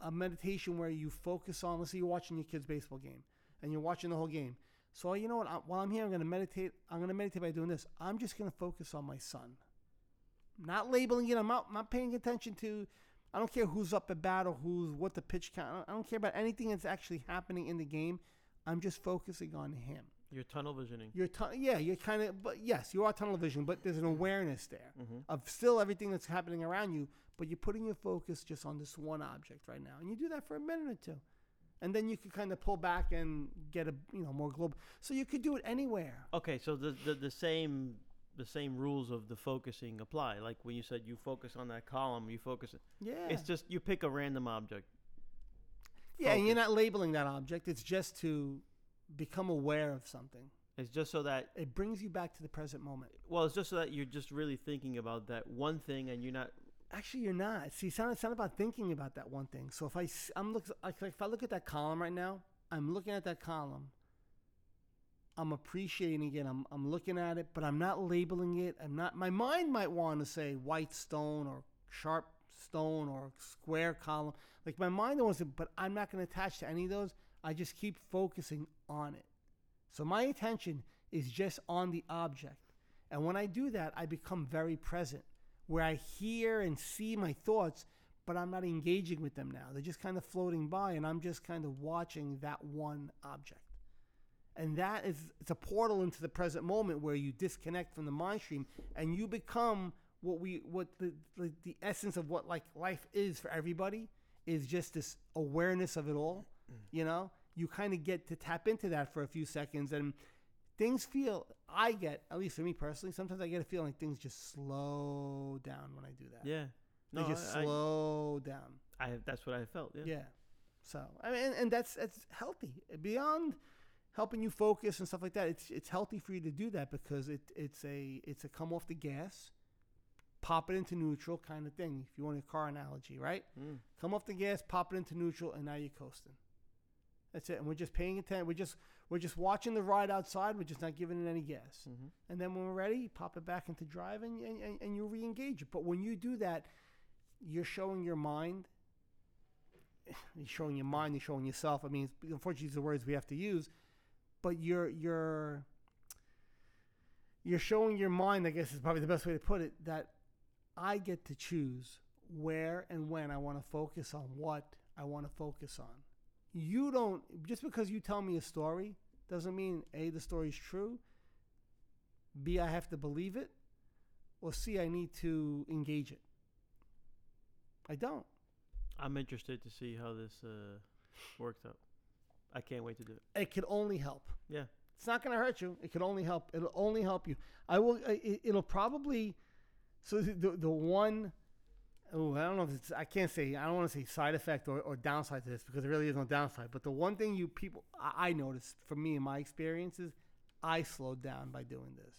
a meditation where you focus on. Let's say you're watching your kid's baseball game and you're watching the whole game. So you know what? I, while I'm here, I'm going to meditate. I'm going to meditate by doing this. I'm just going to focus on my son, not labeling it. I'm not, I'm not paying attention to. I don't care who's up at bat or who's what the pitch count. I don't, I don't care about anything that's actually happening in the game. I'm just focusing on him. You're tunnel visioning. You're tu- yeah, you're kind of, but yes, you are tunnel vision, but there's an awareness there Mm-hmm. of still everything that's happening around you, but you're putting your focus just on this one object right now, and you do that for a minute or two, and then you can kind of pull back and get a you know more global. So you could do it anywhere. Okay, so the, the the same the same rules of the focusing apply. Like when you said you focus on that column, you focus. Yeah, It's just you pick a random object. yeah, and you're not labeling that object. It's just to become aware of something. It's just so that It brings you back to the present moment. well, it's just so that you're just really thinking about that one thing, and you're not. Actually, you're not. See, it's not, it's not about thinking about that one thing. So if I I'm look, like, if I look at that column right now, I'm looking at that column. I'm appreciating it. I'm, I'm looking at it, but I'm not labeling it. I'm not. My mind might want to say white stone or sharp stone or square column. Like my mind wants to, but I'm not going to attach to any of those. I just keep focusing on it. So my attention is just on the object. And when I do that, I become very present, where I hear and see my thoughts, but I'm not engaging with them now. They're just kind of floating by, and I'm just kind of watching that one object. And that is it's a portal into the present moment where you disconnect from the mind stream and you become what we what the, the, the essence of what like life is for everybody is just this awareness of it all. You know? You kind of get to tap into that for a few seconds and things feel I get, at least for me personally, sometimes I get a feeling like things just slow down when I do that. Yeah. They just I, slow down. I, I that's what I felt. Yeah. Yeah. So I mean, and, and that's that's healthy. Beyond helping you focus and stuff like that, it's it's healthy for you to do that because it it's a it's a come off the gas, pop it into neutral kind of thing. If you want a car analogy, right? Mm. Come off the gas, pop it into neutral, and now you're coasting. That's it. And we're just paying attention. We're just we're just watching the ride outside. We're just not giving it any gas. hmm And then when we're ready, pop it back into drive and, and, and, and you re-engage it. But when you do that, you're showing your mind. You're showing your mind. You're showing yourself. I mean, unfortunately, these are words we have to use. But you're you're you're showing your mind. I guess is probably the best way to put it. That I get to choose where and when I want to focus on what I want to focus on. You don't just because you tell me a story doesn't mean a the story is true. B I have to believe it, or C I need to engage it. I don't. I'm interested to see how this uh, works out. I can't wait to do it. It could only help. Yeah. It's not going to hurt you. It could only help. It'll only help you. I will. It, it'll probably. So the, the one. Oh, I don't know if it's. I can't say. I don't want to say side effect or, or downside to this because there really is no downside. But the one thing you people I, I noticed for me in my experiences, I slowed down by doing this.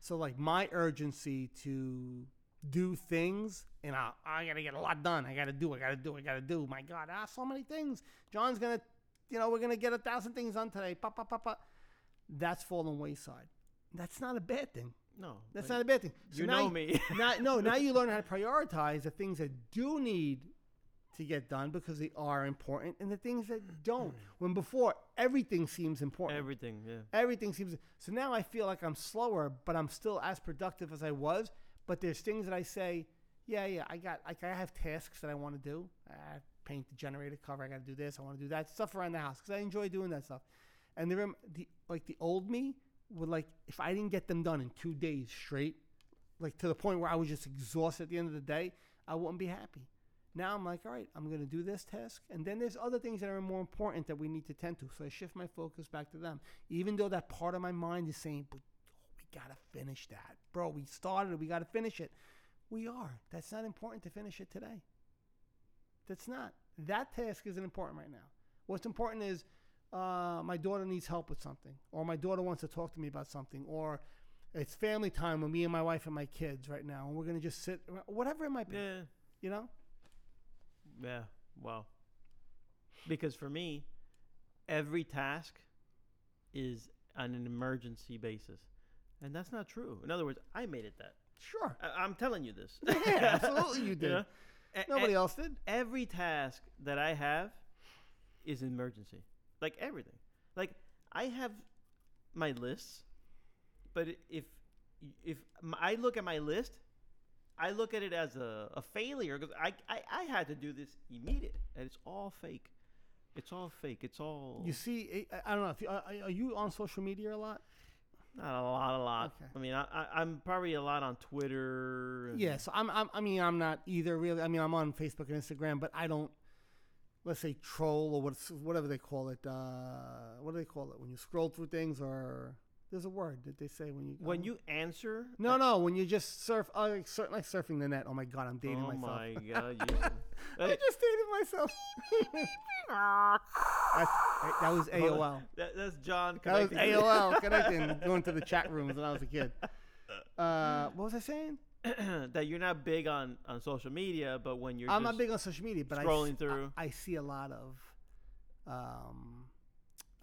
So like my urgency to do things and I, I gotta get a lot done. I gotta do. I gotta do. I gotta do. My God, ah, so many things. John's gonna you know, we're gonna get a thousand things done today. Pa, pa, pa, pa. That's fallen wayside. That's not a bad thing. No. That's not a bad thing. So You know me. now, no, now you learn how to prioritize the things that do need to get done because they are important, and the things that don't. When before everything seems important. Everything. Yeah. Everything seems so now I feel like I'm slower, but I'm still as productive as I was. But there's things that I say, yeah, yeah, I got, like I have tasks that I want to do. I paint the generator cover. I got to do this. I want to do that stuff around the house because I enjoy doing that stuff. And the the like the old me would like if I didn't get them done in two days straight, like to the point where I was just exhausted at the end of the day, I wouldn't be happy. Now I'm like, all right, I'm to do this task. And then there's other things that are more important that we need to tend to. So I shift my focus back to them. Even though that part of my mind is saying, but oh, we got to finish that. Bro, we started. We got to finish it. We are. That's not important to finish it today. That's not. That task isn't important right now. What's important is uh, my daughter needs help with something, or my daughter wants to talk to me about something, or It's family time with me and my wife and my kids right now, and we're gonna just sit, whatever it might be. Yeah. You know? Yeah. Well, because for me, every task is on an emergency basis, and that's not true. In other words, I made it that. Sure. I- I'm telling you this. Yeah, absolutely you did. know? E- e- Nobody else did. every task that I have is an emergency. Like everything. Like I have my lists, but if if I look at my list, I look at it as a, a failure because I, I I had to do this immediate, and it's all fake. It's all fake. It's all You see, eh, I, I don't know. If you, are, are you on social media a lot? not a lot, a lot. Okay. I mean, I, I I'm probably a lot on Twitter. and- Yes, I'm, I'm. I mean, I'm not either. Really, I mean, I'm on Facebook and Instagram, but I don't. Let's say troll or what's whatever they call it. Uh, what do they call it when you scroll through things? Or there's a word that they say when you When oh. you answer, No, no, when you just surf, uh, like, sur- like surfing the net. Oh my god, I'm dating oh myself. Oh my god, you, I just dated myself. That's, that was. AOL. That, that's John. That was. AOL connecting, going to the chat rooms when I was a kid. Uh, what was I saying? that you're not big on on social media, but when you're I'm just not big on social media, but I scrolling I, through. I, see a lot of um,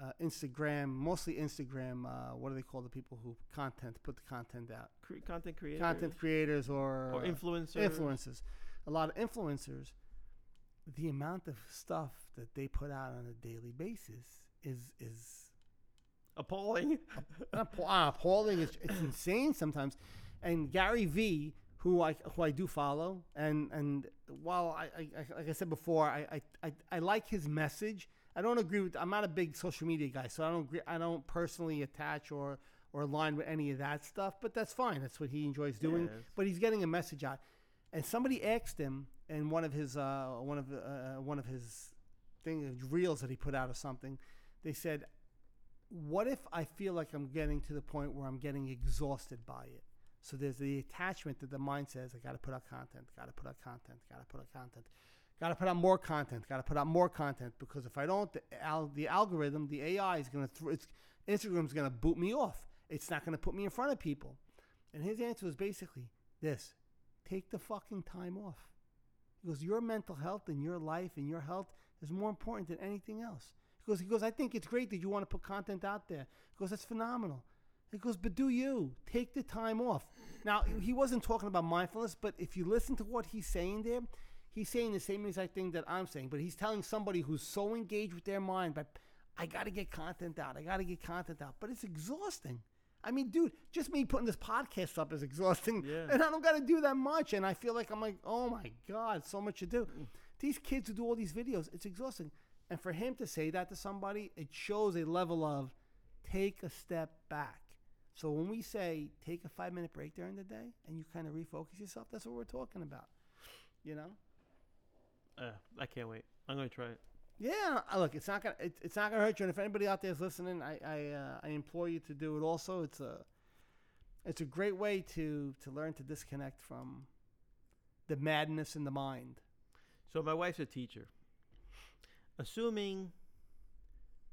uh, Instagram, mostly Instagram. Uh, what do they call the people who content put the content out? cre- content creators, Content creators or, or uh, influencers, influencers. A lot of influencers. The amount of stuff that they put out on a daily basis is is appalling. appalling. It's, it's insane sometimes. And Gary V, who I who I do follow, and and while I, I, like I said before, I, I, I, I like his message. I don't agree with. I'm not a big social media guy, so I don't agree, I don't personally attach or or align with any of that stuff. But that's fine. That's what he enjoys doing. It's- But he's getting a message out. And somebody asked him in one of his uh, one of uh, one of his thing reels that he put out or something. They said, "What if I feel like I'm getting to the point where I'm getting exhausted by it?" So there's the attachment that the mind says, "I got to put out content. Got to put out content. Got to put out content. Got to put out more content. Got to put out more content because if I don't, the, al- the algorithm, the AI is going to throw. It's, Instagram's going to boot me off. It's not going to put me in front of people. And his answer was basically this: take the fucking time off. He goes, your mental health and your life and your health is more important than anything else. He goes, he goes, I think it's great that you want to put content out there. He goes, that's phenomenal. He goes, but do you take the time off? Now he wasn't talking about mindfulness, but if you listen to what he's saying there, he's saying the same exact thing that I'm saying. But he's telling somebody who's so engaged with their mind, but I got to get content out. I got to get content out. But it's exhausting. I mean, dude, just me putting this podcast up is exhausting. Yeah. And I don't got to do that much. And I feel like I'm like, oh my God, so much to do. These kids who do all these videos, it's exhausting. And for him to say that to somebody, it shows a level of take a step back. So when we say take a five minute break during the day and you kind of refocus yourself, that's what we're talking about. You know? Uh, I can't wait. I'm gonna try it. Yeah, uh, look, it's not gonna it, it's not gonna hurt you. And if anybody out there is listening, I I, uh, I implore you to do it. Also, it's a it's a great way to to learn to disconnect from the madness in the mind. So my wife's a teacher. Assuming,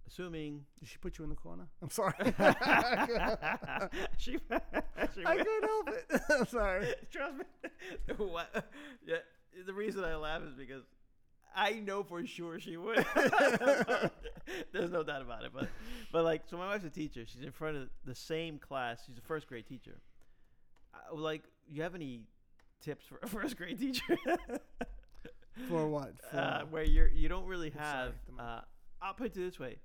assuming Did she put you in the corner? I'm sorry. she, she I couldn't help it. I'm sorry. Trust me. what? Yeah. The reason I laugh is because I know for sure she would. There's no doubt about it. But, but like, so my wife's a teacher. She's in front of the same class. She's a first grade teacher. I, like, you have any tips for a first grade teacher? For what? For, uh, where you're you don't really have. sorry. Uh, I'll put it this way: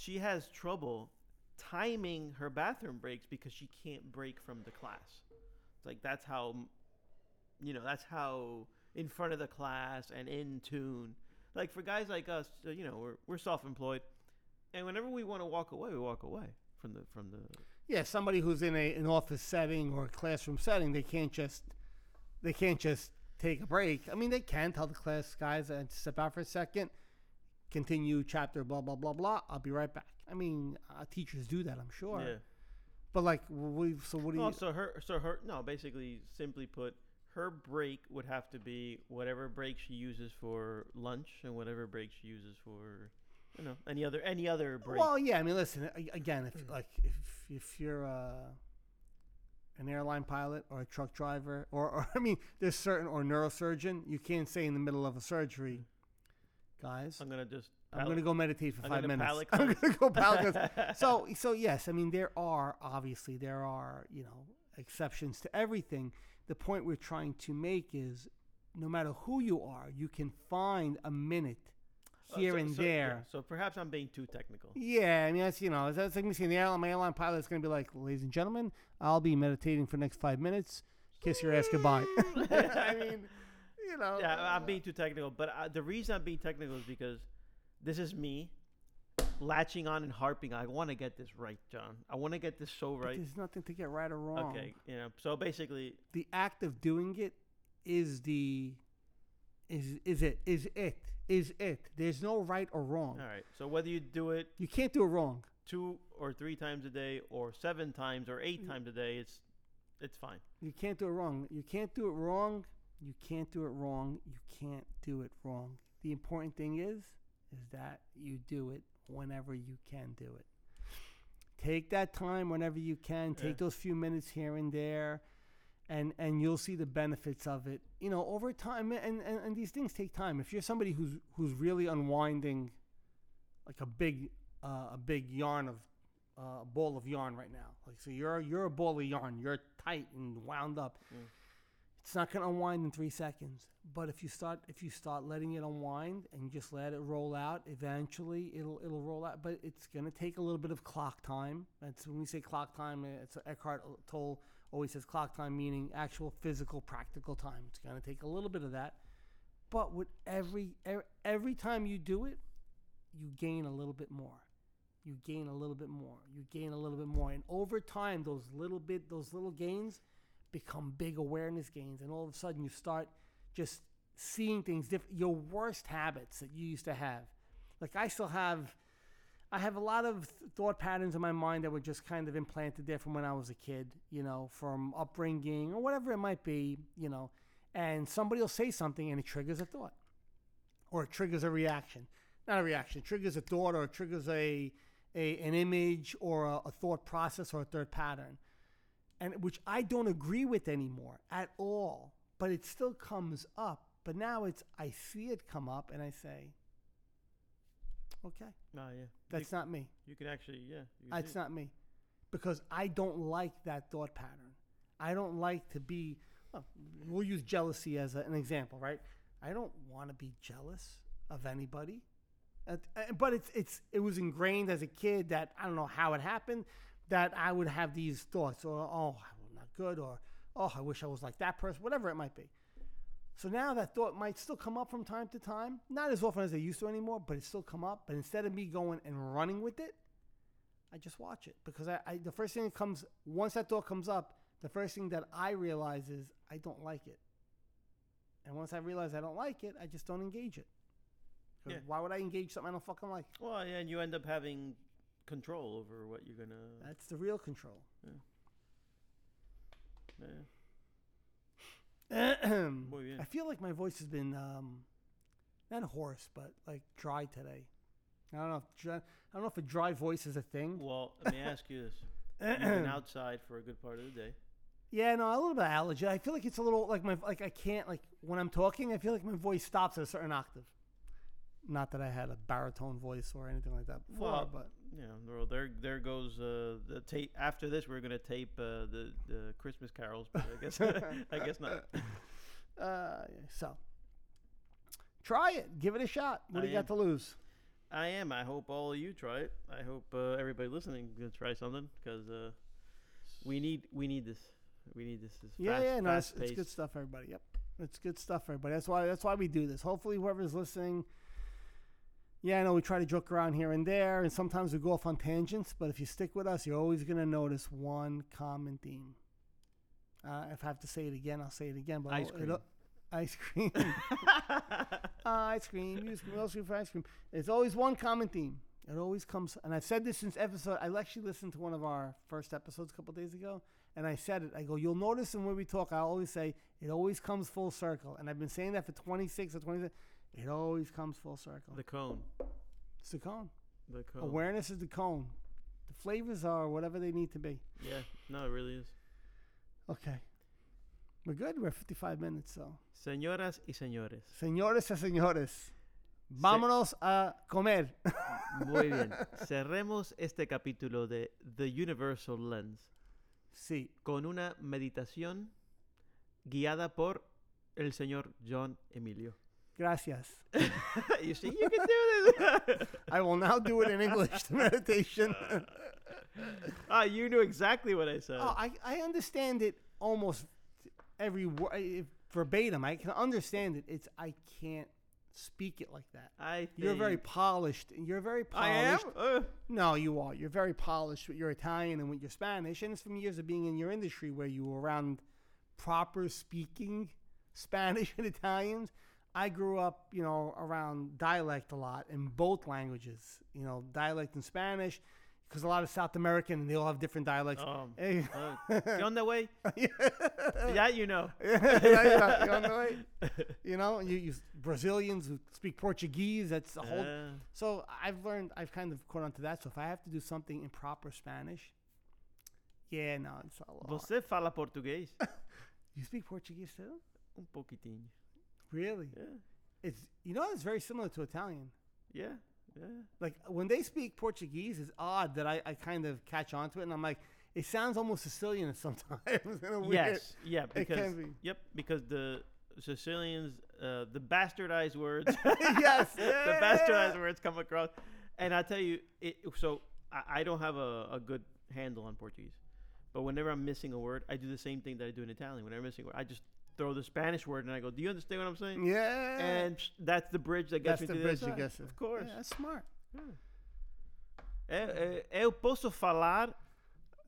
she has trouble timing her bathroom breaks because she can't break from the class. It's like that's how, you know, that's how in front of the class and in tune. Like for guys like us, uh, you know, we're we're self-employed, and whenever we want to walk away, we walk away from the from the. yeah, somebody who's in a, an office setting or a classroom setting, they can't just they can't just take a break. I mean, they can tell the class guys uh, step out for a second, continue chapter blah blah blah blah. I'll be right back. I mean, uh, teachers do that, I'm sure. Yeah. But like, we so what do you? Oh, so her, so her, no, basically, simply put, her break would have to be whatever break she uses for lunch and whatever break she uses for, you know, any other any other break. Well, yeah. I mean, listen. Again, if like if if you're uh, an airline pilot or a truck driver, or, or I mean, there's certain or neurosurgeon. You can't say in the middle of a surgery, guys. I'm gonna just. I'm gonna go meditate for I'm five minutes. palate I'm gonna go palate so so yes, I mean there are obviously there are you know exceptions to everything. The point we're trying to make is, no matter who you are, you can find a minute Uh, here so- and so, yeah, there. So perhaps I'm being too technical. Yeah, I mean that's you know that's like me saying the airline, my airline pilot's gonna be like, ladies and gentlemen, I'll be meditating for the next five minutes. Kiss your ass goodbye. I mean, you know. Yeah, I'm uh, being too technical. But uh, the reason I'm being technical is because this is me latching on and harping. I want to get this right, John. I want to get this so right. There's nothing to get right or wrong. Okay, you know. So basically, the act of doing it is the is is it is it is it there's no right or wrong all right. So whether you do it you can't do it wrong two or three times a day, or seven times, or eight Mm. times a day, it's it's fine. you can't do it wrong you can't do it wrong you can't do it wrong. You can't do it wrong. The important thing is is that you do it whenever you can do it. Take that time whenever you can. Take Yeah. those few minutes here and there and and you'll see the benefits of it. You know over time and, and and these things take time. If you're somebody who's who's really unwinding like a big uh, a big yarn of uh, a ball of yarn right now like so you're you're a ball of yarn. You're tight and wound up. Mm. It's not going to unwind in three seconds but if you start if you start letting it unwind and just let it roll out eventually it'll it'll roll out but it's going to take a little bit of clock time. That's when we say clock time it's eckhart tolle always says clock time meaning actual physical practical time. It's going to take a little bit of that but with every, every time you do it you gain a little bit more. You gain a little bit more. You gain a little bit more. And over time those little bit those little gains become big awareness gains and all of a sudden you start just seeing things different your worst habits that you used to have. Like i still have i have a lot of th- thought patterns in my mind that were just kind of implanted there from when i was a kid you know from upbringing or whatever it might be you know and somebody will say something and it triggers a thought or it triggers a reaction. Not a reaction it triggers a thought or it triggers a, a an image or a, a thought process or a third pattern and which I don't agree with anymore at all. But it still comes up. But now it's I see it come up and I say, okay, Oh yeah. that's you, not me. you can actually yeah. You can That's not me, because I don't like that thought pattern. I don't like to be. Well, we'll use jealousy as a, an example, right? I don't want to be jealous of anybody. But it's it's it was ingrained as a kid that I don't know how it happened that I would have these thoughts or oh I'm not good or oh I wish I was like that person whatever it might be. So now that thought might still come up from time to time, not as often as they used to anymore, but it still come up. But instead of me going and running with it, I just watch it because I, I the first thing that comes once that thought comes up, the first thing that I realize is I don't like it. And once I realize I don't like it, I just don't engage it. Yeah. Why would I engage something I don't fucking like? Well, yeah, and you end up having control over what you're gonna. That's the real control. yeah. Muy bien. I feel like my voice has been um, not hoarse, but like dry today. I don't know. If dry, I don't know if a dry voice is a thing. Well, let me ask you this: You've been outside for a good part of the day. Yeah, no, a little bit of allergy. I feel like it's a little like my like I can't like when I'm talking. I feel like my voice stops at a certain octave. Not that I had a baritone voice or anything like that before, Well, but know, well, there there goes uh, the tape. After this, we're gonna tape uh, the the Christmas carols, but I guess I guess not. uh, so try it. Give it a shot. What do I you got to lose? I am. I hope all of you try it. I hope uh, everybody listening gonna try something because uh, we need we need this. We need this. It's Yeah, fast, yeah, no, it's, it's good stuff, everybody. Yep, it's good stuff, everybody. That's why that's why we do this. Hopefully, whoever's listening. Yeah, I know we try to joke around here and there, and sometimes we go off on tangents. But if you stick with us, you're always gonna notice one common theme. Uh, if I have to say it again, I'll say it again. But Ice cream. ice cream. ice cream. Use ice cream for ice cream. It's always one common theme. It always comes, and I've said this since episode. I actually listened to one of our first episodes a couple days ago, and I said it. I go, you'll notice, in when we talk, I always say it always comes full circle, and I've been saying that for 26 or 27. It always comes full circle. the cone. It's the cone. The cone. Awareness is the cone. The flavors are whatever they need to be. Yeah. No, it really is. Okay. We're good. We're 55 minutes, so. Señoras y señores. Señores y señores, vámonos a comer. Muy bien. Cerremos este capítulo de The Universal Lens Sí. con una meditación guiada por el señor John Emilio. Gracias. you see, you can do this. I will now do it in English, the meditation. ah, you knew exactly what I said. oh, I, I understand it almost every word verbatim. I can understand it. It's I can't speak it like that. I think You're very polished. You're very polished. I am. Uh, No, you are. You're very polished with your Italian and with your Spanish, and it's from years of being in your industry where you were around proper speaking Spanish and Italians. I grew up, you know, around dialect a lot in both languages. You know, dialect in Spanish, because a lot of South American and they all have different dialects. um, Hey, uh, ¿Qué onda, güey? Yeah, you know. yeah, yeah, you know, you know, you, you Brazilians who speak Portuguese. That's a whole Uh, so I've learned, I've kind of caught on to that. So if I have to do something in proper Spanish, yeah, no, it's a lot. você fala português? You speak Portuguese too? Um pouquitinho. Really? Yeah. It's you know it's very similar to Italian. Yeah. Yeah. Like when they speak Portuguese, it's odd that I, I kind of catch on to it, and I'm like, it sounds almost Sicilian sometimes. in a weird, Yes. Yeah. Because be. yep. Because the Sicilians, uh, the bastardized words, yes, the bastardized words come across, and I tell you, it. So I, I don't have a, a good handle on Portuguese, but whenever I'm missing a word, I do the same thing that I do in Italian. Whenever I'm missing a word, I just throw the Spanish word and I go, "Do you understand what I'm saying?" Yeah, And that's the bridge that gets that's me the to bridge the guess. Of course. yeah, that's smart. É, é, eu posso falar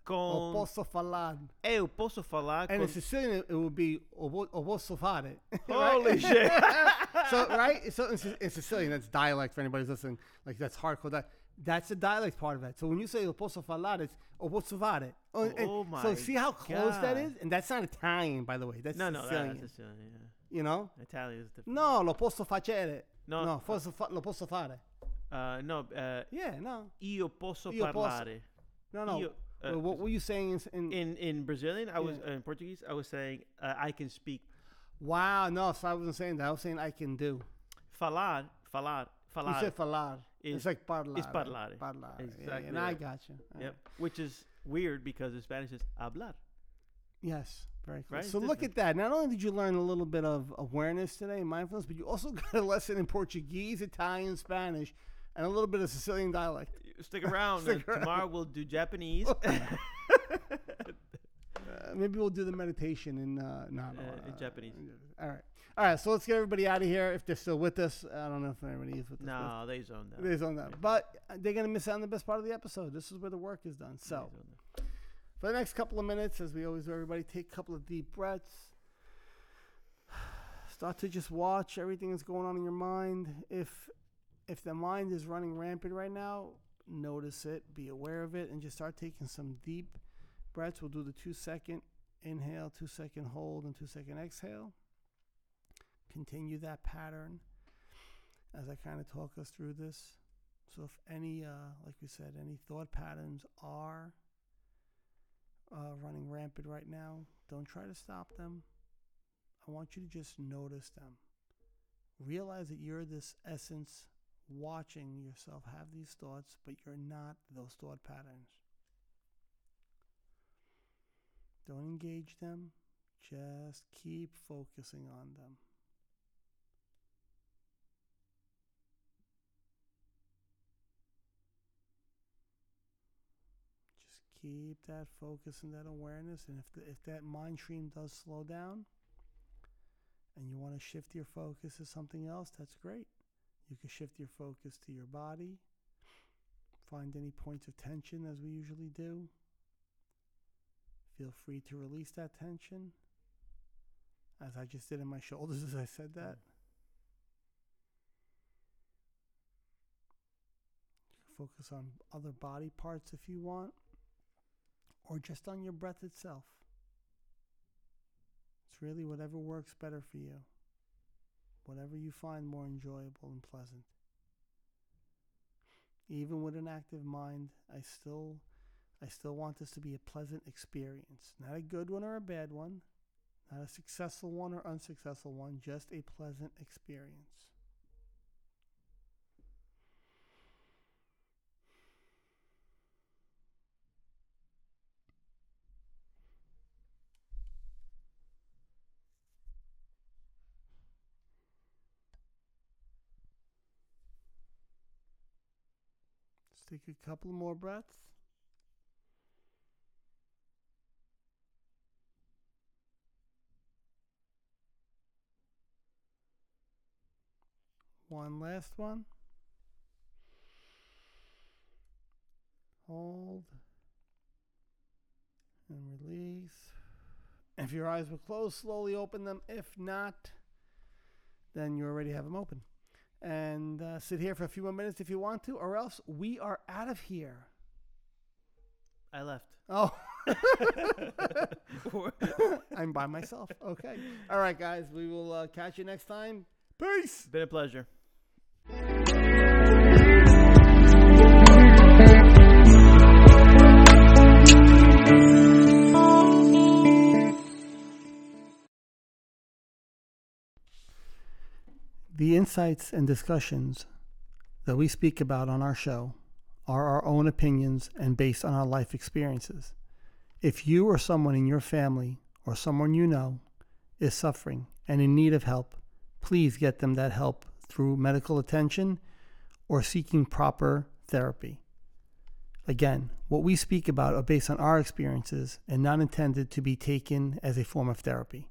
com. O posso falar. Eu posso falar And com. in Sicilian, it would be o posso fare. Holy shit! so right, so in, in Sicilian, that's dialect for anybody who's listening. Like that's hardcore. That that's the dialect part of it. So when you say "o posso falar," it's "o posso fare." Oh, and- Oh So see how close that God. is, and that's not Italian, by the way. That's no, no, Sicilian. that's Sicilian. Yeah. you know? Italian is different. No, lo posso facere. No, No, posso fa- lo posso fare. uh, no. Uh, Yeah, no, io posso Io posso- no, no. Io, uh, what were you saying in? in, in Brazilian, I was Yeah. uh, in Portuguese. I was saying uh, I can speak. wow, no, so I wasn't saying that. I was saying I can do. Falar, falar, falar. You said falar. is- it's like parlare. is parlare. Parlare. Yeah, Exactly and I got you. Yep. Which is weird because in Spanish it's hablar. Yes, very cool. Right? So look at that. Not only did you learn a little bit of awareness today, mindfulness, but you also got a lesson in Portuguese, Italian, Spanish, and a little bit of Sicilian dialect. Stick around. Stick uh, around. Tomorrow we'll do Japanese. Uh, maybe we'll do the meditation in uh, no, no, Uh, in uh, Japanese. All right, all right. So let's get everybody out of here. If they're still with us, I don't know if anybody is with us. no, they zone but that. It is on that, but they're gonna miss out on the best part of the episode. This is where the work is done. So. For the next couple of minutes, as we always do, everybody take a couple of deep breaths. Start to just watch everything that's going on in your mind. If if the mind is running rampant right now, notice it, be aware of it, and just start taking some deep breaths. We'll do the two second inhale, two second hold, and two second exhale. Continue that pattern as I kind of talk us through this. So if any, uh, like we said, any thought patterns are uh, running rampant right now, don't try to stop them. I want you to just notice them. Realize that you're this essence watching yourself have these thoughts, but you're not those thought patterns. Don't engage them, just keep focusing on them. Just keep that focus and that awareness. And if the, if that mind stream does slow down, and you want to shift your focus to something else, that's great. You can shift your focus to your body. Find any points of tension, as we usually do. Feel free to release that tension, as I just did in my shoulders as I said that. Focus on other body parts if you want, or just on your breath itself. It's really whatever works better for you, whatever you find more enjoyable and pleasant. Even with an active mind, I still I still want this to be a pleasant experience. Not a good one or a bad one, not a successful one or unsuccessful one, just a pleasant experience. Take a couple more breaths. One last one. Hold and release. If your eyes were closed, slowly open them. If not, then you already have them open. And uh, sit here for a few more minutes if you want to, or else we are out of here. I left. Oh. I'm by myself. Okay. All right, guys. We will uh, catch you next time. Peace. Been a pleasure. The insights and discussions that we speak about on our show are our own opinions and based on our life experiences. If you or someone in your family or someone you know is suffering and in need of help, please get them that help through medical attention or seeking proper therapy. Again, what we speak about are based on our experiences and not intended to be taken as a form of therapy.